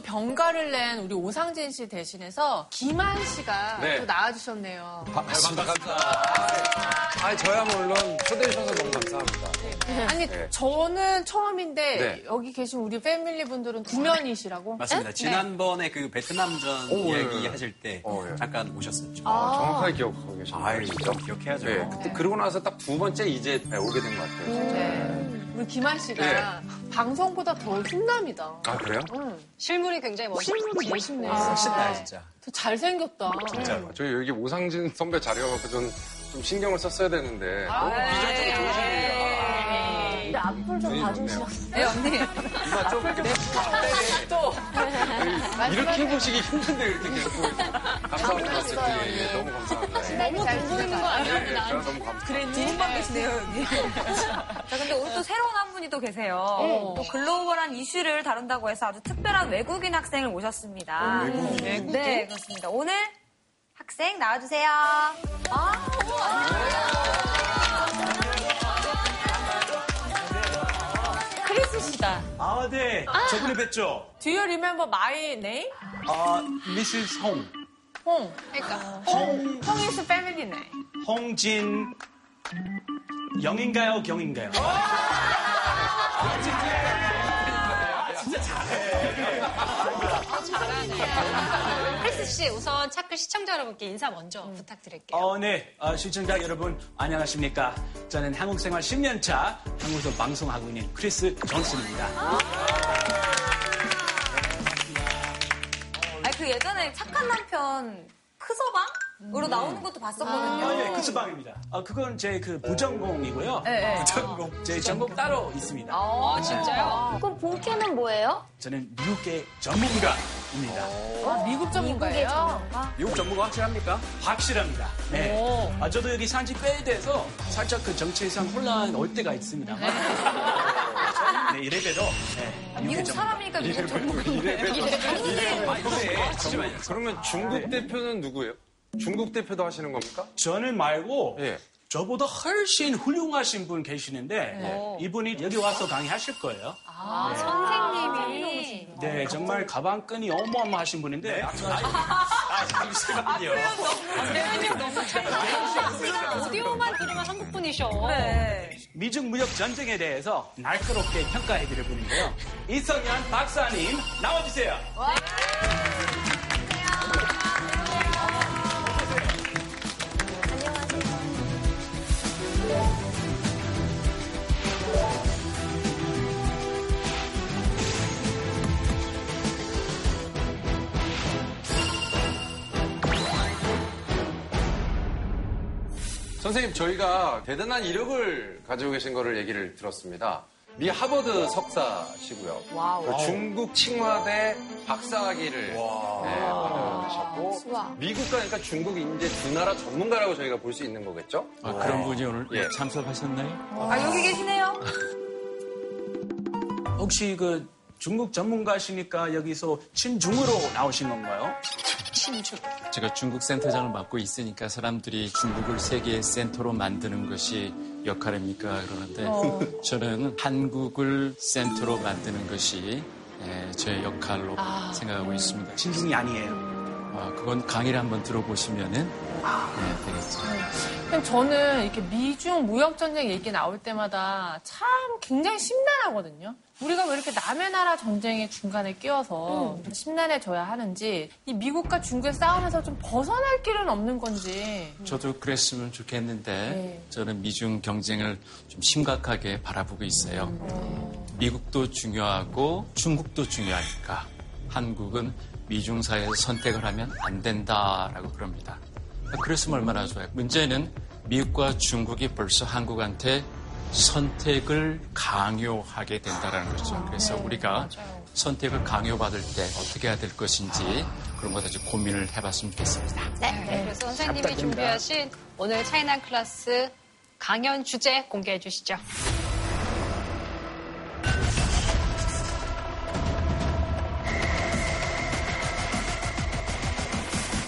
또 병가를 낸 우리 오상진 씨 대신해서 김한 씨가 네. 또 나와주셨네요. 반갑습니다. 감사합니다. 아, 저야 물론 초대해 주셔서 너무 감사합니다. 아니 네. 저는 처음인데 네. 여기 계신 우리 패밀리 분들은 구면이시라고? 맞습니다. 네? 지난번에 그 베트남전 오, 예, 이야기 예. 하실 때 어, 예. 잠깐 오셨었죠. 정확하게 기억하고 계시네요. 아유, 진짜 기억해야죠. 네, 그때 그러고 나서 딱 두 번째 이제 네, 오게 된 것 같아요. 진짜. 네. 우리 김한 씨가 네. 방송보다 더 훈남이다. 아, 그래요? 응. 실물이 굉장히 멋있어. 실물이 멋있네. 멋있다, 진짜. 더 잘생겼다. 진짜로. 저희 여기 오상진 선배 자리여갖고 좀, 좀 신경을 썼어야 되는데. 너무 비전적으로 좋으시네요. 근데 앞을 좀 봐주시면. 네, 언니. 누나 좀 또. 이렇게 해보시기 힘든데 이렇게 계속 감사합니다. 진짜. 예, 예, 너무 감사합니다. 예. 너무 돈 보이는 거? 예, 제가 너무 감사합니다. 두 분만 계시네요, 여기. 자, 근데 오늘 또 새로운 한 분이 또 계세요. 또 글로벌한 이슈를 다룬다고 해서 아주 특별한 외국인 학생을 모셨습니다. 외국인? 네, 그렇습니다. 오늘 학생 나와주세요. 크 씨다. 아, 네. 저번에 뵀죠? Do you remember my name? 아, Mrs. 홍. 홍. 그러니까 홍. 홍 is family name. 홍진. 영인가요, 경인가요? 크리스 씨 우선 차클 시청자 여러분께 인사 먼저 부탁드릴게요. 어, 네. 어, 시청자 여러분, 안녕하십니까. 저는 한국 생활 10년차 한국에서 방송하고 있는 크리스 존슨입니다. 아니, 그 예전에 착한 남편 크서방 으로 나오는 것도 봤었거든요. 아, 예, 크스방입니다. 아, 그건 제 그 부전공이고요. 네, 네. 부전공. 제 전공 따로 있습니다. 아, 진짜요? 그럼 본캐는 뭐예요? 저는 미국계 전문가입니다. 아, 미국 전문가예요? 미국 전문가 확실합니까? 확실합니다. 네. 오. 아, 저도 여기 산지 꽤 돼서 살짝 그 정치상 혼란 올 때가 있습니다. 네, 이래봬도 네, 미국 전문가. 사람이니까 미국 전문가. 그러면 중국 대표는 누구예요? 중국 대표도 하시는 겁니까? 저는 말고 예. 저보다 훨씬 훌륭하신 분 계시는데 이분이 여기 와서 강의하실 거예요. 아, 선생님이. 네, 정말 가방끈이 어마어마하신 분인데. 아, 아, 잠시만요. 오디오만 들으면 한국 분이셔. 네. 미중 무역 전쟁에 대해서 날카롭게 평가해드릴 분인데요. 이성현 박사님 나와주세요. 선생님, 저희가 대단한 이력을 가지고 계신 거를 얘기를 들었습니다. 미 하버드 석사시고요. 그 중국 칭화대 박사학위를 네, 받으셨고 미국과 그러니까 중국 이제 두 나라 전문가라고 저희가 볼 수 있는 거겠죠? 아, 그런 분이 오늘 예. 참석하셨나요? 아, 여기 계시네요. 혹시 그 중국 전문가시니까 여기서 친중으로 나오신 건가요? 제가 중국 센터장을 맡고 있으니까 사람들이 중국을 세계의 센터로 만드는 것이 역할입니까? 그러는데 저는 한국을 센터로 만드는 것이 예, 저의 역할로 생각하고 있습니다. 친중이 아니에요. 아, 그건 강의를 한번 들어보시면은 네, 되겠죠. 근데 저는 이렇게 미중 무역 전쟁 얘기 나올 때마다 참 굉장히 심란하거든요. 우리가 왜 이렇게 남의 나라 전쟁의 중간에 끼어서 이렇게 심란해져야 하는지 이 미국과 중국의 싸움에서 좀 벗어날 길은 없는 건지 저도 그랬으면 좋겠는데 네. 저는 미중 경쟁을 좀 심각하게 바라보고 있어요. 미국도 중요하고 중국도 중요하니까 한국은 미중 사이에서 선택을 하면 안 된다라고 그럽니다. 그랬으면 얼마나 좋아요. 문제는 미국과 중국이 벌써 한국한테 선택을 강요하게 된다는 거죠. 그래서 우리가 선택을 강요받을 때 어떻게 해야 될 것인지 그런 좀 고민을 해봤으면 좋겠습니다. 네, 그래서 선생님이 준비하신 오늘 차이나 클래스 강연 주제 공개해 주시죠.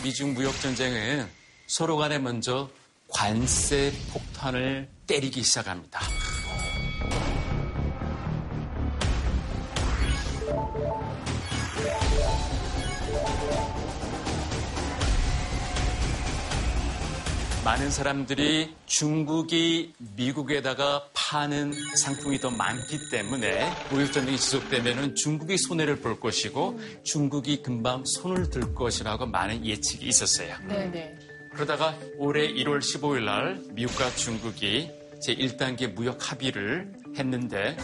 미중 무역 전쟁은 서로 간에 먼저 관세 폭탄을 때리기 시작합니다. 많은 사람들이 중국이 미국에다가 파는 상품이 더 많기 때문에 무역전쟁이 지속되면 중국이 손해를 볼 것이고 중국이 금방 손을 들 것이라고 많은 예측이 있었어요. 네네. 그러다가 올해 1월 15일 날 미국과 중국이 제1단계 무역 합의를 했는데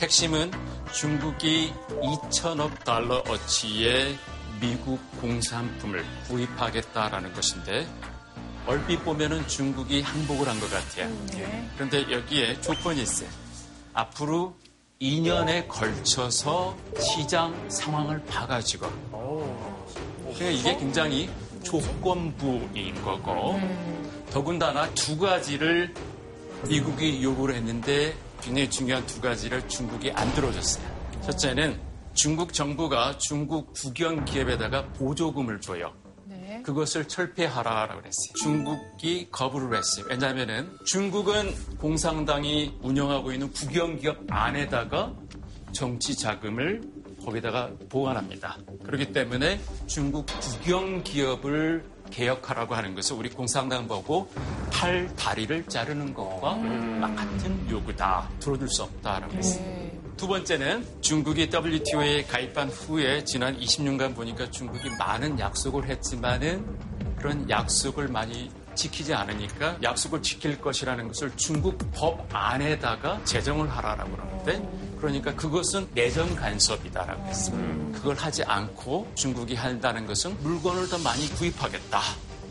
핵심은 중국이 2천억 달러 어치의 미국 공산품을 구입하겠다라는 것인데 얼핏 보면은 중국이 항복을 한 것 같아요. 그런데 여기에 조건이 있어요. 앞으로 2년에 걸쳐서 시장 상황을 봐가지고 그러니까 이게 굉장히 조건부인 거고 더군다나 두 가지를 미국이 요구를 했는데 굉장히 중요한 두 가지를 중국이 안 들어줬어요. 첫째는 중국 정부가 중국 국영 기업에다가 보조금을 줘요. 네. 그것을 철폐하라라고 그랬어요. 중국이 거부를 했어요. 왜냐하면은 중국은 공산당이 운영하고 있는 국영기업 안에다가 정치 자금을 거기다가 보관합니다. 그렇기 때문에 중국 국영기업을 개혁하라고 하는 것은 우리 공산당 보고 팔 다리를 자르는 것과 막 같은 요구다. 들어줄 수 없다라고 했어요. 두 번째는 중국이 WTO에 가입한 후에 지난 20년간 보니까 중국이 많은 약속을 했지만은 그런 약속을 많이 지키지 않으니까 약속을 지킬 것이라는 것을 중국 법 안에다가 제정을 하라라고 그러는데 그러니까 그것은 내정 간섭이다라고 했습니다. 그걸 하지 않고 중국이 한다는 것은 물건을 더 많이 구입하겠다.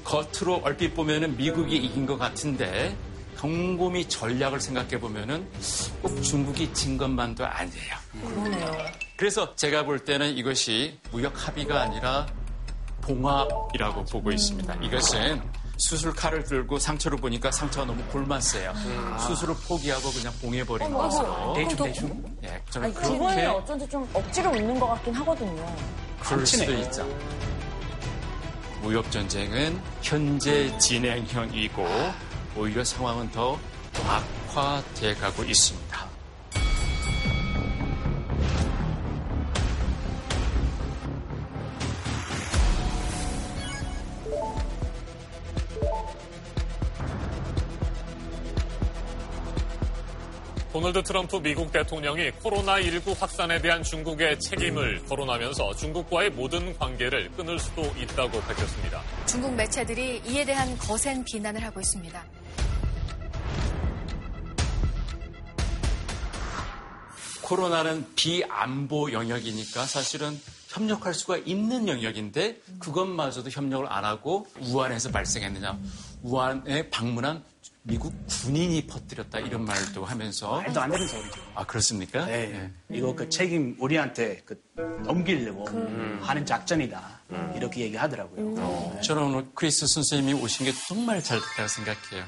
겉으로 얼핏 보면은 미국이 이긴 것 같은데 곰곰이 전략을 생각해 보면은 꼭 중국이 진 것만도 아니에요. 그러네요. 그래서 제가 볼 때는 이것이 무역 합의가 아니라 봉합이라고 보고 있습니다. 이것은 수술 칼을 들고 상처를 보니까 상처가 너무 골맞어요. 수술을 포기하고 그냥 봉해버린 것으로. 대충 대충. 예, 저는 아니, 그거는 그렇게 어쩐지 좀 억지로 웃는 것 같긴 하거든요. 그럴 수도 치네. 있죠. 무역 전쟁은 현재 진행형이고 오히려 상황은 더 악화돼 가고 있습니다. 도널드 트럼프 미국 대통령이 코로나19 확산에 대한 중국의 책임을 거론하면서 중국과의 모든 관계를 끊을 수도 있다고 밝혔습니다. 중국 매체들이 이에 대한 거센 비난을 하고 있습니다. 코로나는 비안보 영역이니까 사실은 협력할 수가 있는 영역인데 그것마저도 협력을 안 하고 우한에서 발생했느냐. 우한에 방문한 미국 군인이 퍼뜨렸다 이런 말도 하면서 말도 안 되는 소리죠. 아 그렇습니까? 네. 이거 그 책임 우리한테 그 넘기려고 하는 작전이다. 이렇게 얘기하더라고요. 저는 오늘 크리스 선생님이 오신 게 정말 잘 됐다고 생각해요.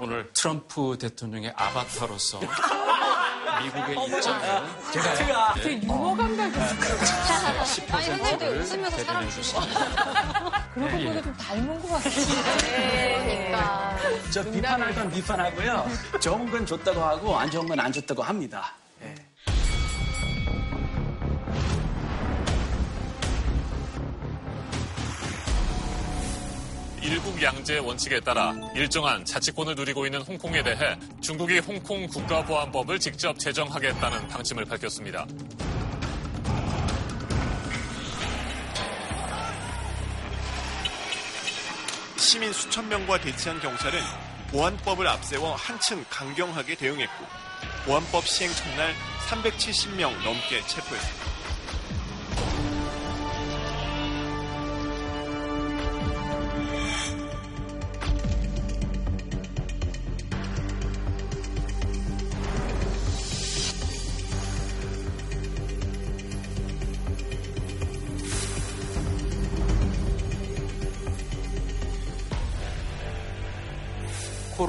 오늘 트럼프 대통령의 아바타로서 미국의 입장을 제가 되게 유머 감각이 있어요. 아니, 선생님도 웃으면서 사람 주십니다. 그러고 보니까 좀 닮은 것 같아요. 그러니까. 저 비판할 건 비판하고요. 좋은 건 좋다고 하고 안 좋은 건 안 좋다고 합니다. 예. 일국 양제 원칙에 따라 일정한 자치권을 누리고 있는 홍콩에 대해 중국이 홍콩 국가보안법을 직접 제정하겠다는 방침을 밝혔습니다. 시민 수천 명과 대치한 경찰은 보안법을 앞세워 한층 강경하게 대응했고 보안법 시행 첫날 370명 넘게 체포했습니다.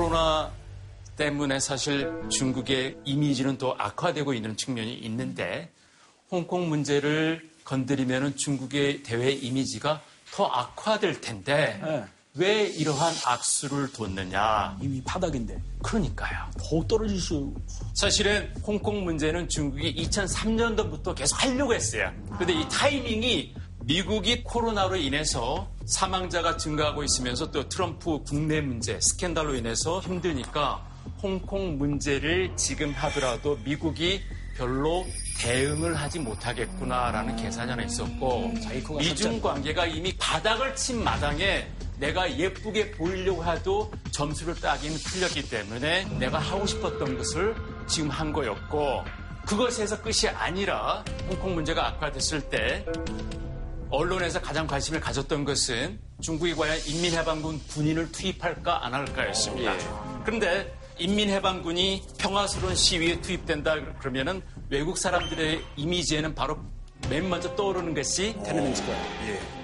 코로나 때문에 사실 중국의 이미지는 더 악화되고 있는 측면이 있는데 홍콩 문제를 건드리면 중국의 대외 이미지가 더 악화될 텐데 네. 왜 이러한 악수를 뒀느냐? 이미 바닥인데. 그러니까요. 더 떨어질 수. 사실은 홍콩 문제는 중국이 2003년도부터 계속 하려고 했어요. 근데 이 타이밍이 미국이 코로나로 인해서 사망자가 증가하고 있으면서 또 트럼프 국내 문제, 스캔들로 인해서 힘드니까 홍콩 문제를 지금 하더라도 미국이 별로 대응을 하지 못하겠구나라는 계산이 하나 있었고 미중 관계가 이미 바닥을 친 마당에 내가 예쁘게 보이려고 해도 점수를 따기는 틀렸기 때문에 내가 하고 싶었던 것을 지금 한 거였고 그것에서 끝이 아니라 홍콩 문제가 악화됐을 때 언론에서 가장 관심을 가졌던 것은 중국이 과연 인민해방군 군인을 투입할까 안 할까였습니다. 그런데 인민해방군이 평화스러운 시위에 투입된다 그러면은 외국 사람들의 이미지에는 바로 맨 먼저 떠오르는 것이 Tiananmen Square. 예.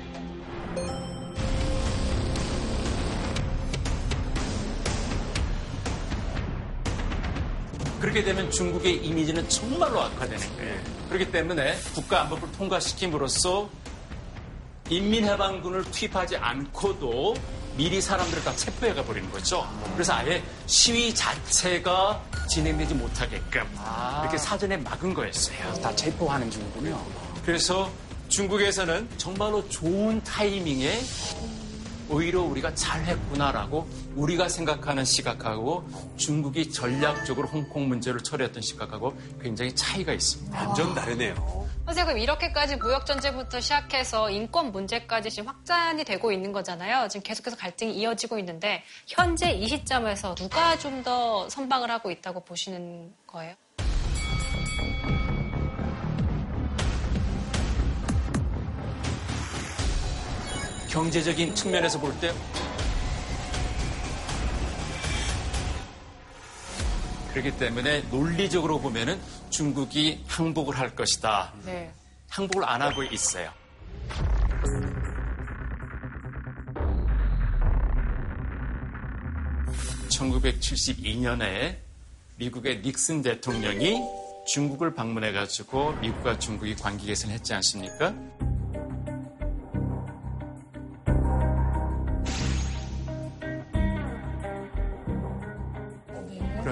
그렇게 되면 중국의 이미지는 정말로 악화되는 거예요. 그렇기 때문에 국가안보법을 통과시킴으로써 인민해방군을 투입하지 않고도 미리 사람들을 다 체포해가 버리는 거죠. 그래서 아예 시위 자체가 진행되지 못하게끔 이렇게 사전에 막은 거였어요. 다 체포하는 중이군요. 그래서 중국에서는 정말로 좋은 타이밍에 오히려 우리가 잘했구나라고 우리가 생각하는 시각하고 중국이 전략적으로 홍콩 문제를 처리했던 시각하고 굉장히 차이가 있습니다. 완전 다르네요. 선생님 이렇게까지 무역 전쟁부터 시작해서 인권 문제까지 지금 확산이 되고 있는 거잖아요. 지금 계속해서 갈등이 이어지고 있는데 현재 이 시점에서 누가 좀 더 선방을 하고 있다고 보시는 거예요? 경제적인 측면에서 볼 때 그렇기 때문에 논리적으로 보면은 중국이 항복을 할 것이다. 네. 항복을 안 하고 있어요. (1972년에) 미국의 닉슨 대통령이 중국을 방문해 가지고 미국과 중국이 관계 개선했지 않습니까?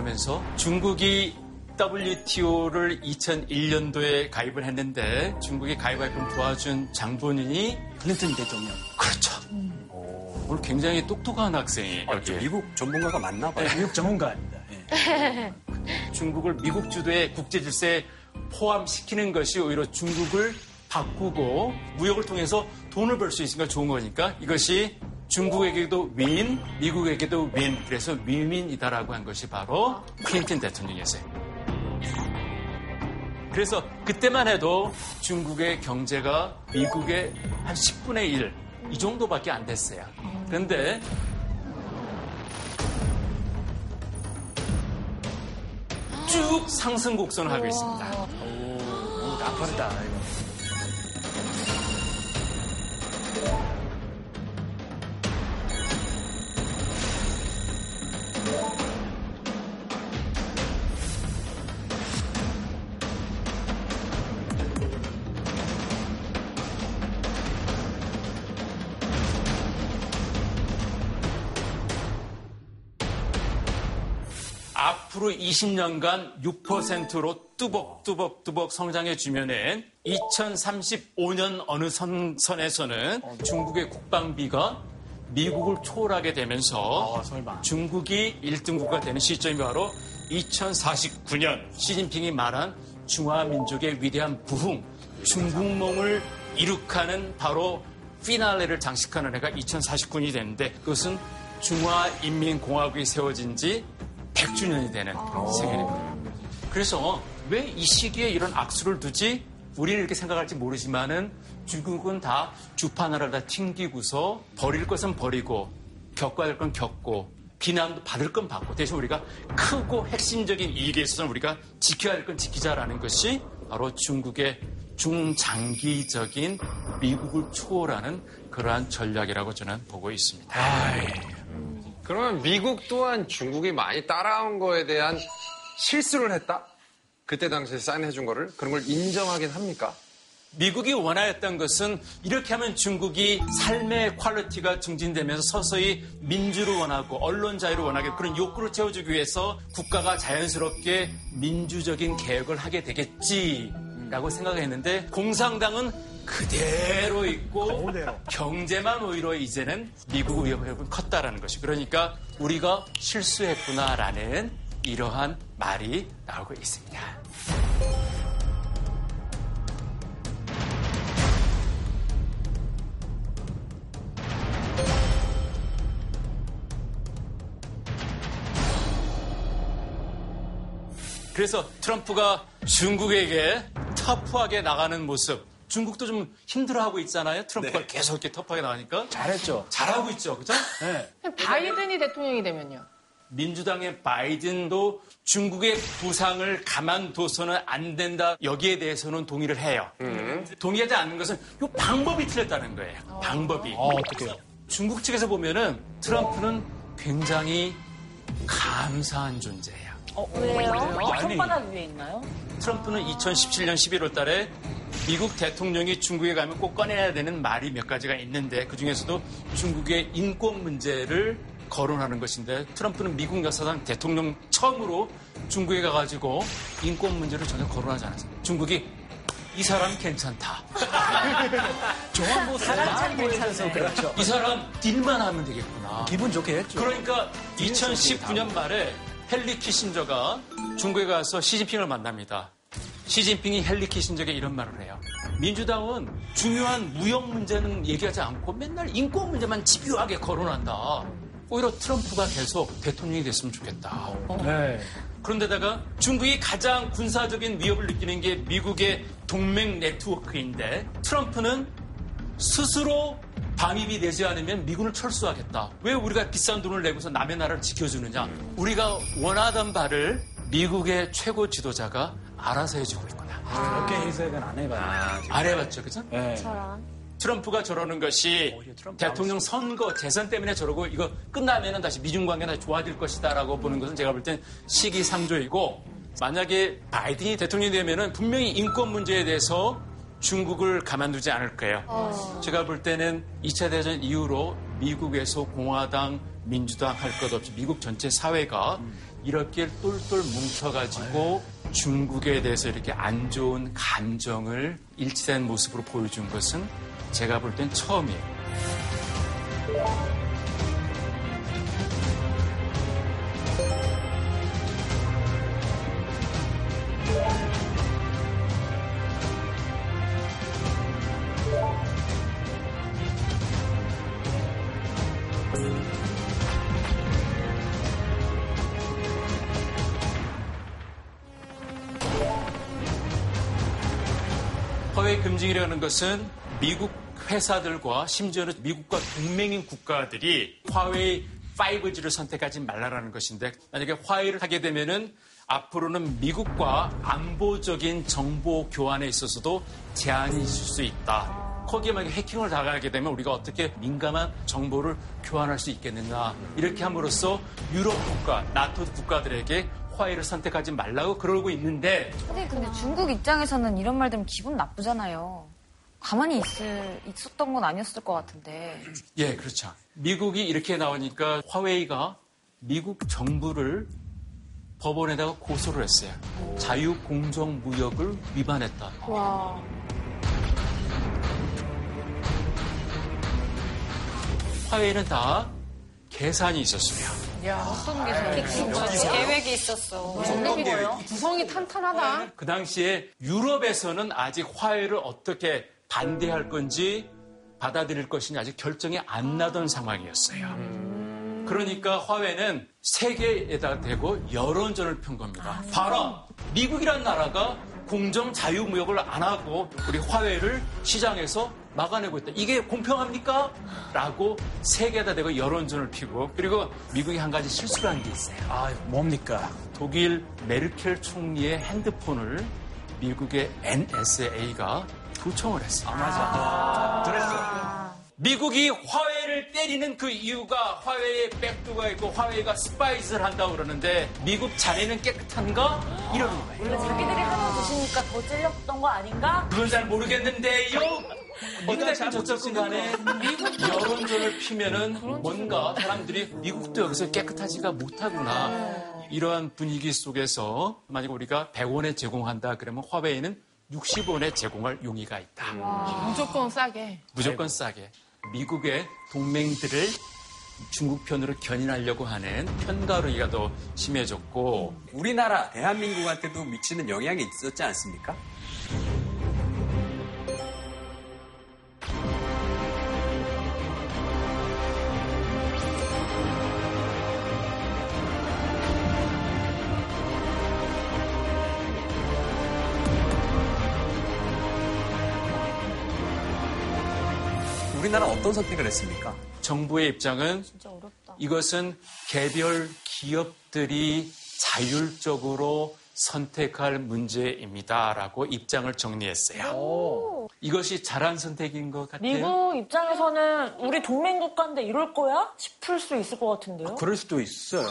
그러면서 중국이 WTO를 2001년도에 가입을 했는데 중국이 가입하게끔 도와준 장본인이 클린턴 대통령. 그렇죠. 오늘 굉장히 똑똑한 학생이 아, 여기 미국 전문가가 맞나 봐요. 네, 미국 전문가입니다. 예. 중국을 미국 주도의 국제 질서에 포함시키는 것이 오히려 중국을 바꾸고 무역을 통해서 돈을 벌 수 있으니까 좋은 거니까 이것이 중국에게도 윈, 미국에게도 윈. 그래서 윈윈이다라고 한 것이 바로 클린턴 대통령이었어요. 그래서 그때만 해도 중국의 경제가 미국의 한 10분의 1, 이 정도밖에 안 됐어요. 그런데 쭉 상승 곡선을 하고 있습니다. 너무 나빠르다. 앞으로 20년간 6%로 뚜벅뚜벅뚜벅 성장해 주면은 2035년 어느 선, 선에서는 중국의 국방비가 미국을 초월하게 되면서 아. 중국이 1등국가 되는 시점이 바로 2049년 시진핑이 말한 중화민족의 위대한 부흥, 중국몽을 이룩하는 바로 피날레를 장식하는 해가 2049년이 되는데 그것은 중화인민공화국이 세워진 지 100주년이 되는 생일입니다. 그래서 왜 이 시기에 이런 악수를 두지? 우리는 이렇게 생각할지 모르지만은 중국은 다 주판나라를 다 튕기고서 버릴 것은 버리고 겪어야 할 건 겪고 비난도 받을 건 받고 대신 우리가 크고 핵심적인 이익에 있어서는 우리가 지켜야 할 건 지키자라는 것이 바로 중국의 중장기적인 미국을 초월하는 그러한 전략이라고 저는 보고 있습니다. 그러면 미국 또한 중국이 많이 따라온 거에 대한 실수를 했다? 그때 당시에 사인해준 거를? 그런 걸 인정하긴 합니까? 미국이 원하였던 것은 이렇게 하면 중국이 삶의 quality가 증진되면서 서서히 민주를 원하고 언론 자유를 원하게 그런 욕구를 채워주기 위해서 국가가 자연스럽게 민주적인 개혁을 하게 되겠지라고 생각했는데 공산당은 그대로 있고 경제만 오히려 이제는 미국 위협이 컸다라는 것이 그러니까 우리가 실수했구나라는 이러한 말이 나오고 있습니다. 그래서 트럼프가 중국에게 터프하게 나가는 모습. 중국도 좀 힘들어하고 있잖아요. 트럼프가 네. 계속 이렇게 터프하게 나가니까. 잘했죠. 잘하고 있죠. 그죠? 네. 바이든이 대통령이 되면요. 민주당의 바이든도 중국의 부상을 가만둬서는 안 된다. 여기에 대해서는 동의를 해요. 음. 동의하지 않는 것은 이 방법이 틀렸다는 거예요. 어. 방법이. 어, 어떻게요? 중국 측에서 보면은 트럼프는 굉장히 감사한 존재예요. 어, 왜요? 손바닥 위에 있나요? 트럼프는 2017년 11월 달에 미국 대통령이 중국에 가면 꼭 꺼내야 되는 말이 몇 가지가 있는데 그 중에서도 중국의 인권 문제를 거론하는 것인데 트럼프는 미국 역사상 대통령 처음으로 중국에 가가지고 인권 문제를 전혀 거론하지 않았습니다. 중국이 이 사람 괜찮다. 조항보 사람 괜찮아서 그렇죠. 이 사람 딜만 하면 되겠구나. 기분 좋게 했죠. 그러니까 2019년 말에 헨리 키신저가 중국에 가서 시진핑을 만납니다. 시진핑이 헨리 키신저에게 이런 말을 해요. 민주당은 중요한 무역 문제는 얘기하지 않고 맨날 인권 문제만 집요하게 거론한다. 오히려 트럼프가 계속 대통령이 됐으면 좋겠다. 네. 그런데다가 중국이 가장 군사적인 위협을 느끼는 게 미국의 동맹 네트워크인데 트럼프는 스스로 방위비 내지 않으면 미군을 철수하겠다. 왜 우리가 비싼 돈을 내고서 남의 나라를 지켜주느냐? 우리가 원하던 바를 미국의 최고 지도자가 알아서 해주고 있구나. 아, 그렇게 해석은 안 해봤죠. 아, 안 해봤죠, 그죠? 네. 트럼프가 저러는 것이 대통령 선거 재선 때문에 저러고 이거 끝나면은 다시 미중 관계가 좋아질 것이다라고 보는 것은 제가 볼 땐 시기상조이고 만약에 바이든이 대통령이 되면은 분명히 인권 문제에 대해서 중국을 가만두지 않을 거예요. 어. 제가 볼 때는 2차 대전 이후로 미국에서 공화당, 민주당 할 것 없이 미국 전체 사회가 이렇게 똘똘 뭉쳐가지고 중국에 대해서 이렇게 안 좋은 감정을 일치된 모습으로 보여준 것은 제가 볼 땐 처음이에요. 것은 미국 회사들과 심지어는 미국과 동맹인 국가들이 화웨이 5G를 선택하지 말라라는 것인데 만약에 화웨이를 하게 되면은 앞으로는 미국과 안보적인 정보 교환에 있어서도 제한이 있을 수 있다. 거기에 만약에 해킹을 당하게 되면 우리가 어떻게 민감한 정보를 교환할 수 있겠느냐. 이렇게 함으로써 유럽 국가, 나토 국가들에게 화해를 선택하지 말라고 그러고 있는데. 근데, 근데 중국 입장에서는 이런 말 들으면 기분 나쁘잖아요. 가만히 있을, 있었던 건 아니었을 것 같은데. 예, 그렇죠. 미국이 이렇게 나오니까 화웨이가 미국 정부를 법원에다가 고소를 했어요. 자유공정무역을 위반했다. 와. 화웨이는 다 계산이 있었으며 야, 어떤 계산? 계획이 있었어. 어떤 계획? 구성이 탄탄하다. 그 당시에 유럽에서는 아직 화해를 어떻게 반대할 건지 받아들일 것이냐 아직 결정이 안 나던 상황이었어요. 그러니까 화해는 세계에다 대고 여론전을 편 겁니다. 봐라, 미국이란 나라가 공정 자유무역을 안 하고 우리 화해를 시장에서 막아내고 있다. 이게 공평합니까? 라고 세계에다 대고 여론전을 피고 그리고 미국이 한 가지 실수를 한게 있어요. 아, 뭡니까? 독일 메르켈 총리의 핸드폰을 미국의 NSA가 도청을 했어요. 아, 맞아. 아~ 그랬어. 미국이 화해를 화웨이를 때리는 그 이유가 화웨이에 백도가 있고 화웨이가 스파이스를 한다고 그러는데 미국 자네는 깨끗한가? 이러는 거예요. 원래 자기들이 하나 주시니까 더 찔렸던 거 아닌가? 그건 잘 모르겠는데요. 어쨌든 저쨌든 간에 미국 여론전을 피면은 뭔가 사람들이 미국도 여기서 깨끗하지가 못하구나. 이러한 분위기 속에서 만약 우리가 100원에 제공한다 그러면 화웨이는 60원에 제공할 용의가 있다. 무조건 싸게. 무조건 싸게. 미국의 동맹들을 중국 편으로 견인하려고 하는 편가르기가 더 심해졌고 우리나라 대한민국한테도 미치는 영향이 있었지 않습니까? 우리나라 는 어떤 선택을 했습니까? 정부의 입장은 이것은 개별 기업들이 자율적으로 선택할 문제입니다라고 입장을 정리했어요. 이것이 잘한 선택인 것 같아요. 미국 입장에서는 우리 동맹 국가인데 이럴 거야? 싶을 수 있을 것 같은데요? 그럴 수도 있어요.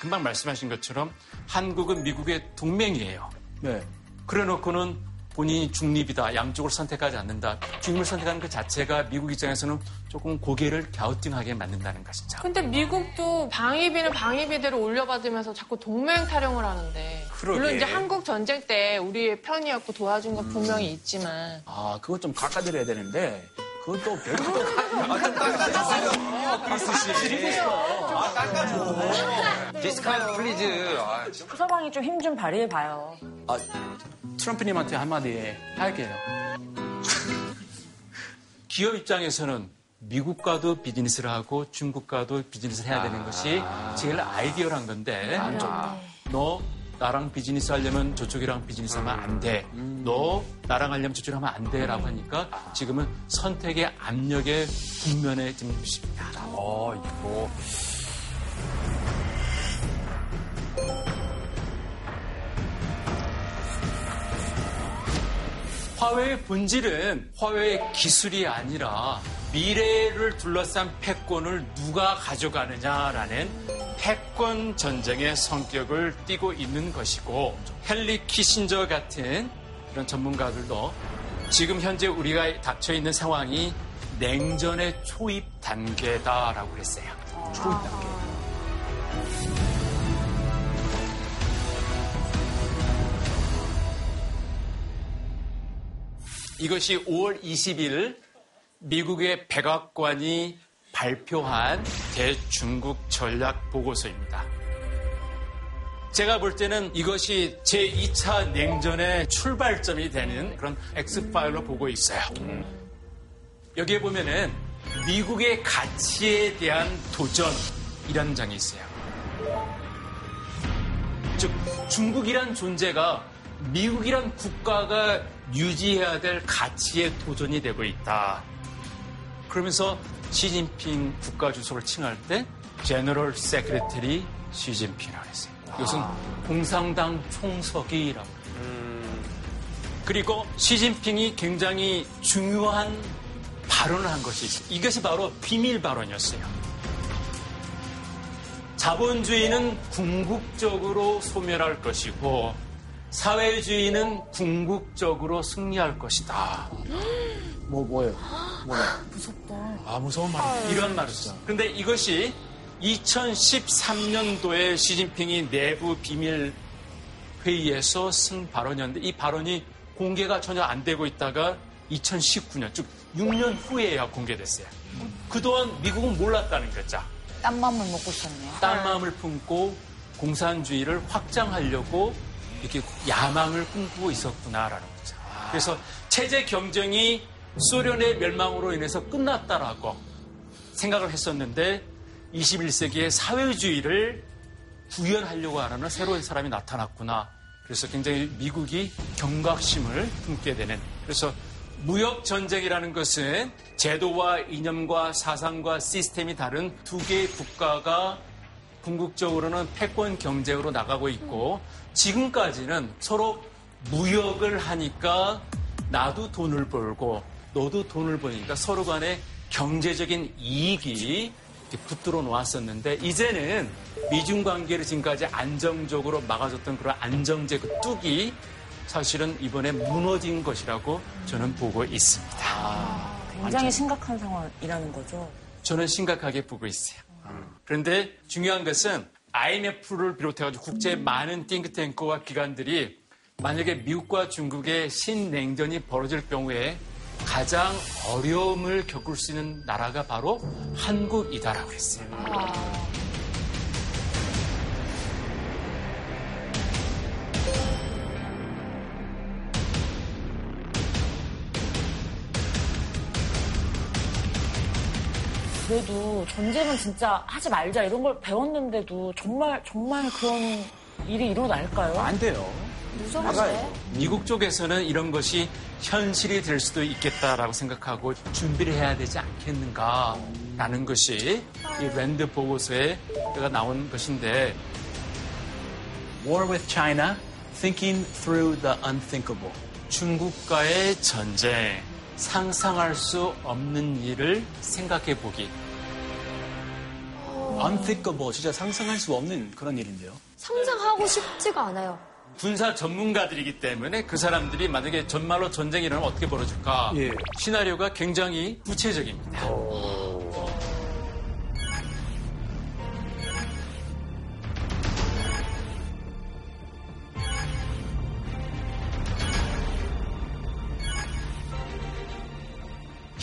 금방 말씀하신 것처럼 한국은 미국의 동맹이에요. 네. 그래 놓고는 본인이 중립이다, 양쪽을 선택하지 않는다. 중립을 선택하는 그 자체가 미국 입장에서는 조금 고개를 갸우뚱하게 만든다는 것이죠. 근데 미국도 방위비는 방위비대로 올려받으면서 자꾸 동맹 타령을 하는데 그러게. 물론 이제 한국 전쟁 때 우리의 편이었고 도와준 건 분명히 있지만. 아, 그거 좀 깎아드려야 되는데, 그것도 별도 discount please. 아, 서방이 좀 힘 좀 발휘해봐요. 아, 트럼프님한테 한마디 할게요. 기업 입장에서는 미국과도 비즈니스를 하고 중국과도 비즈니스를 해야 되는 것이 제일 아이디어란 건데 너 나랑 비즈니스 하려면 저쪽이랑 비즈니스 하면 안 돼. 너 나랑 하려면 저쪽이랑 하면 안 돼. 라고 하니까 지금은 선택의 압력에 국면에 지금 있습니다. 어, 이거. 화웨이의 본질은 화웨이의 기술이 아니라 미래를 둘러싼 패권을 누가 가져가느냐라는 패권 전쟁의 성격을 띠고 있는 것이고 헨리 키신저 같은 그런 전문가들도 지금 현재 우리가 닥쳐 있는 상황이 냉전의 초입 단계다라고 했어요. 초입 단계. 이것이 5월 20일 미국의 백악관이 발표한 대중국 전략 보고서입니다. 제가 볼 때는 이것이 제2차 냉전의 출발점이 되는 그런 엑스파일로 보고 있어요. 여기에 보면은 미국의 가치에 대한 도전이라는 장이 있어요. 즉, 중국이란 존재가 미국이란 국가가 유지해야 될 가치의 도전이 되고 있다. 그러면서 시진핑 국가 주석을 칭할 때 제너럴 세크레터리 시진핑이라고 했어요. 이것은 공산당 총석이라고. 그리고 시진핑이 굉장히 중요한 발언을 한 것이 있어요. 이것이 바로 비밀 발언이었어요. 자본주의는 궁극적으로 소멸할 것이고 사회주의는 궁극적으로 승리할 것이다. 뭐, 뭐예요? 무섭다. 아, 무서운 말. 이런 말이죠. 그런데 이것이 2013년도에 시진핑이 내부 비밀 회의에서 쓴 발언이었는데 이 발언이 공개가 전혀 안 되고 있다가 2019년, 즉 6년 후에야 공개됐어요. 그동안 미국은 몰랐다는 거죠. 딴 맘을 먹고 있었네요. 딴 마음을 품고 공산주의를 확장하려고 이렇게 야망을 꿈꾸고 있었구나라는 거죠. 그래서 체제 경쟁이 소련의 멸망으로 인해서 끝났다라고 생각을 했었는데 21세기의 사회주의를 구현하려고 하는 새로운 사람이 나타났구나. 그래서 굉장히 미국이 경각심을 품게 되는. 그래서 무역 전쟁이라는 것은 제도와 이념과 사상과 시스템이 다른 두 개의 국가가 궁극적으로는 패권 경쟁으로 나가고 있고 지금까지는 서로 무역을 하니까 나도 돈을 벌고 너도 돈을 버니까 서로 간에 경제적인 이익이 붙들어 놓았었는데 이제는 미중 관계를 지금까지 안정적으로 막아줬던 그런 안정제 그 뚝이 사실은 이번에 무너진 것이라고 저는 보고 있습니다. 아, 굉장히 심각한 상황이라는 거죠. 저는 심각하게 보고 있어요. 그런데 중요한 것은 IMF를 비롯해가지고 국제 많은 띵크탱크와 기관들이 만약에 미국과 중국의 신냉전이 벌어질 경우에 가장 어려움을 겪을 수 있는 나라가 바로 한국이다라고 했어요. 그래도 전쟁은 진짜 하지 말자 이런 걸 배웠는데도 정말 정말 그런 일이 일어날까요? 안 돼요. 무서워요. 미국 쪽에서는 이런 것이 현실이 될 수도 있겠다라고 생각하고 준비를 해야 되지 않겠는가라는 것이 이 랜드 보고서에 나온 것인데 War with China, thinking through the unthinkable. 중국과의 전쟁, 상상할 수 없는 일을 생각해 보기. unthinkable, 진짜 상상할 수 없는 그런 일인데요. 상상하고 싶지가 않아요. 군사 전문가들이기 때문에 그 사람들이 만약에 전말로 전쟁이 일어나면 어떻게 벌어질까? 예. 시나리오가 굉장히 구체적입니다. 오.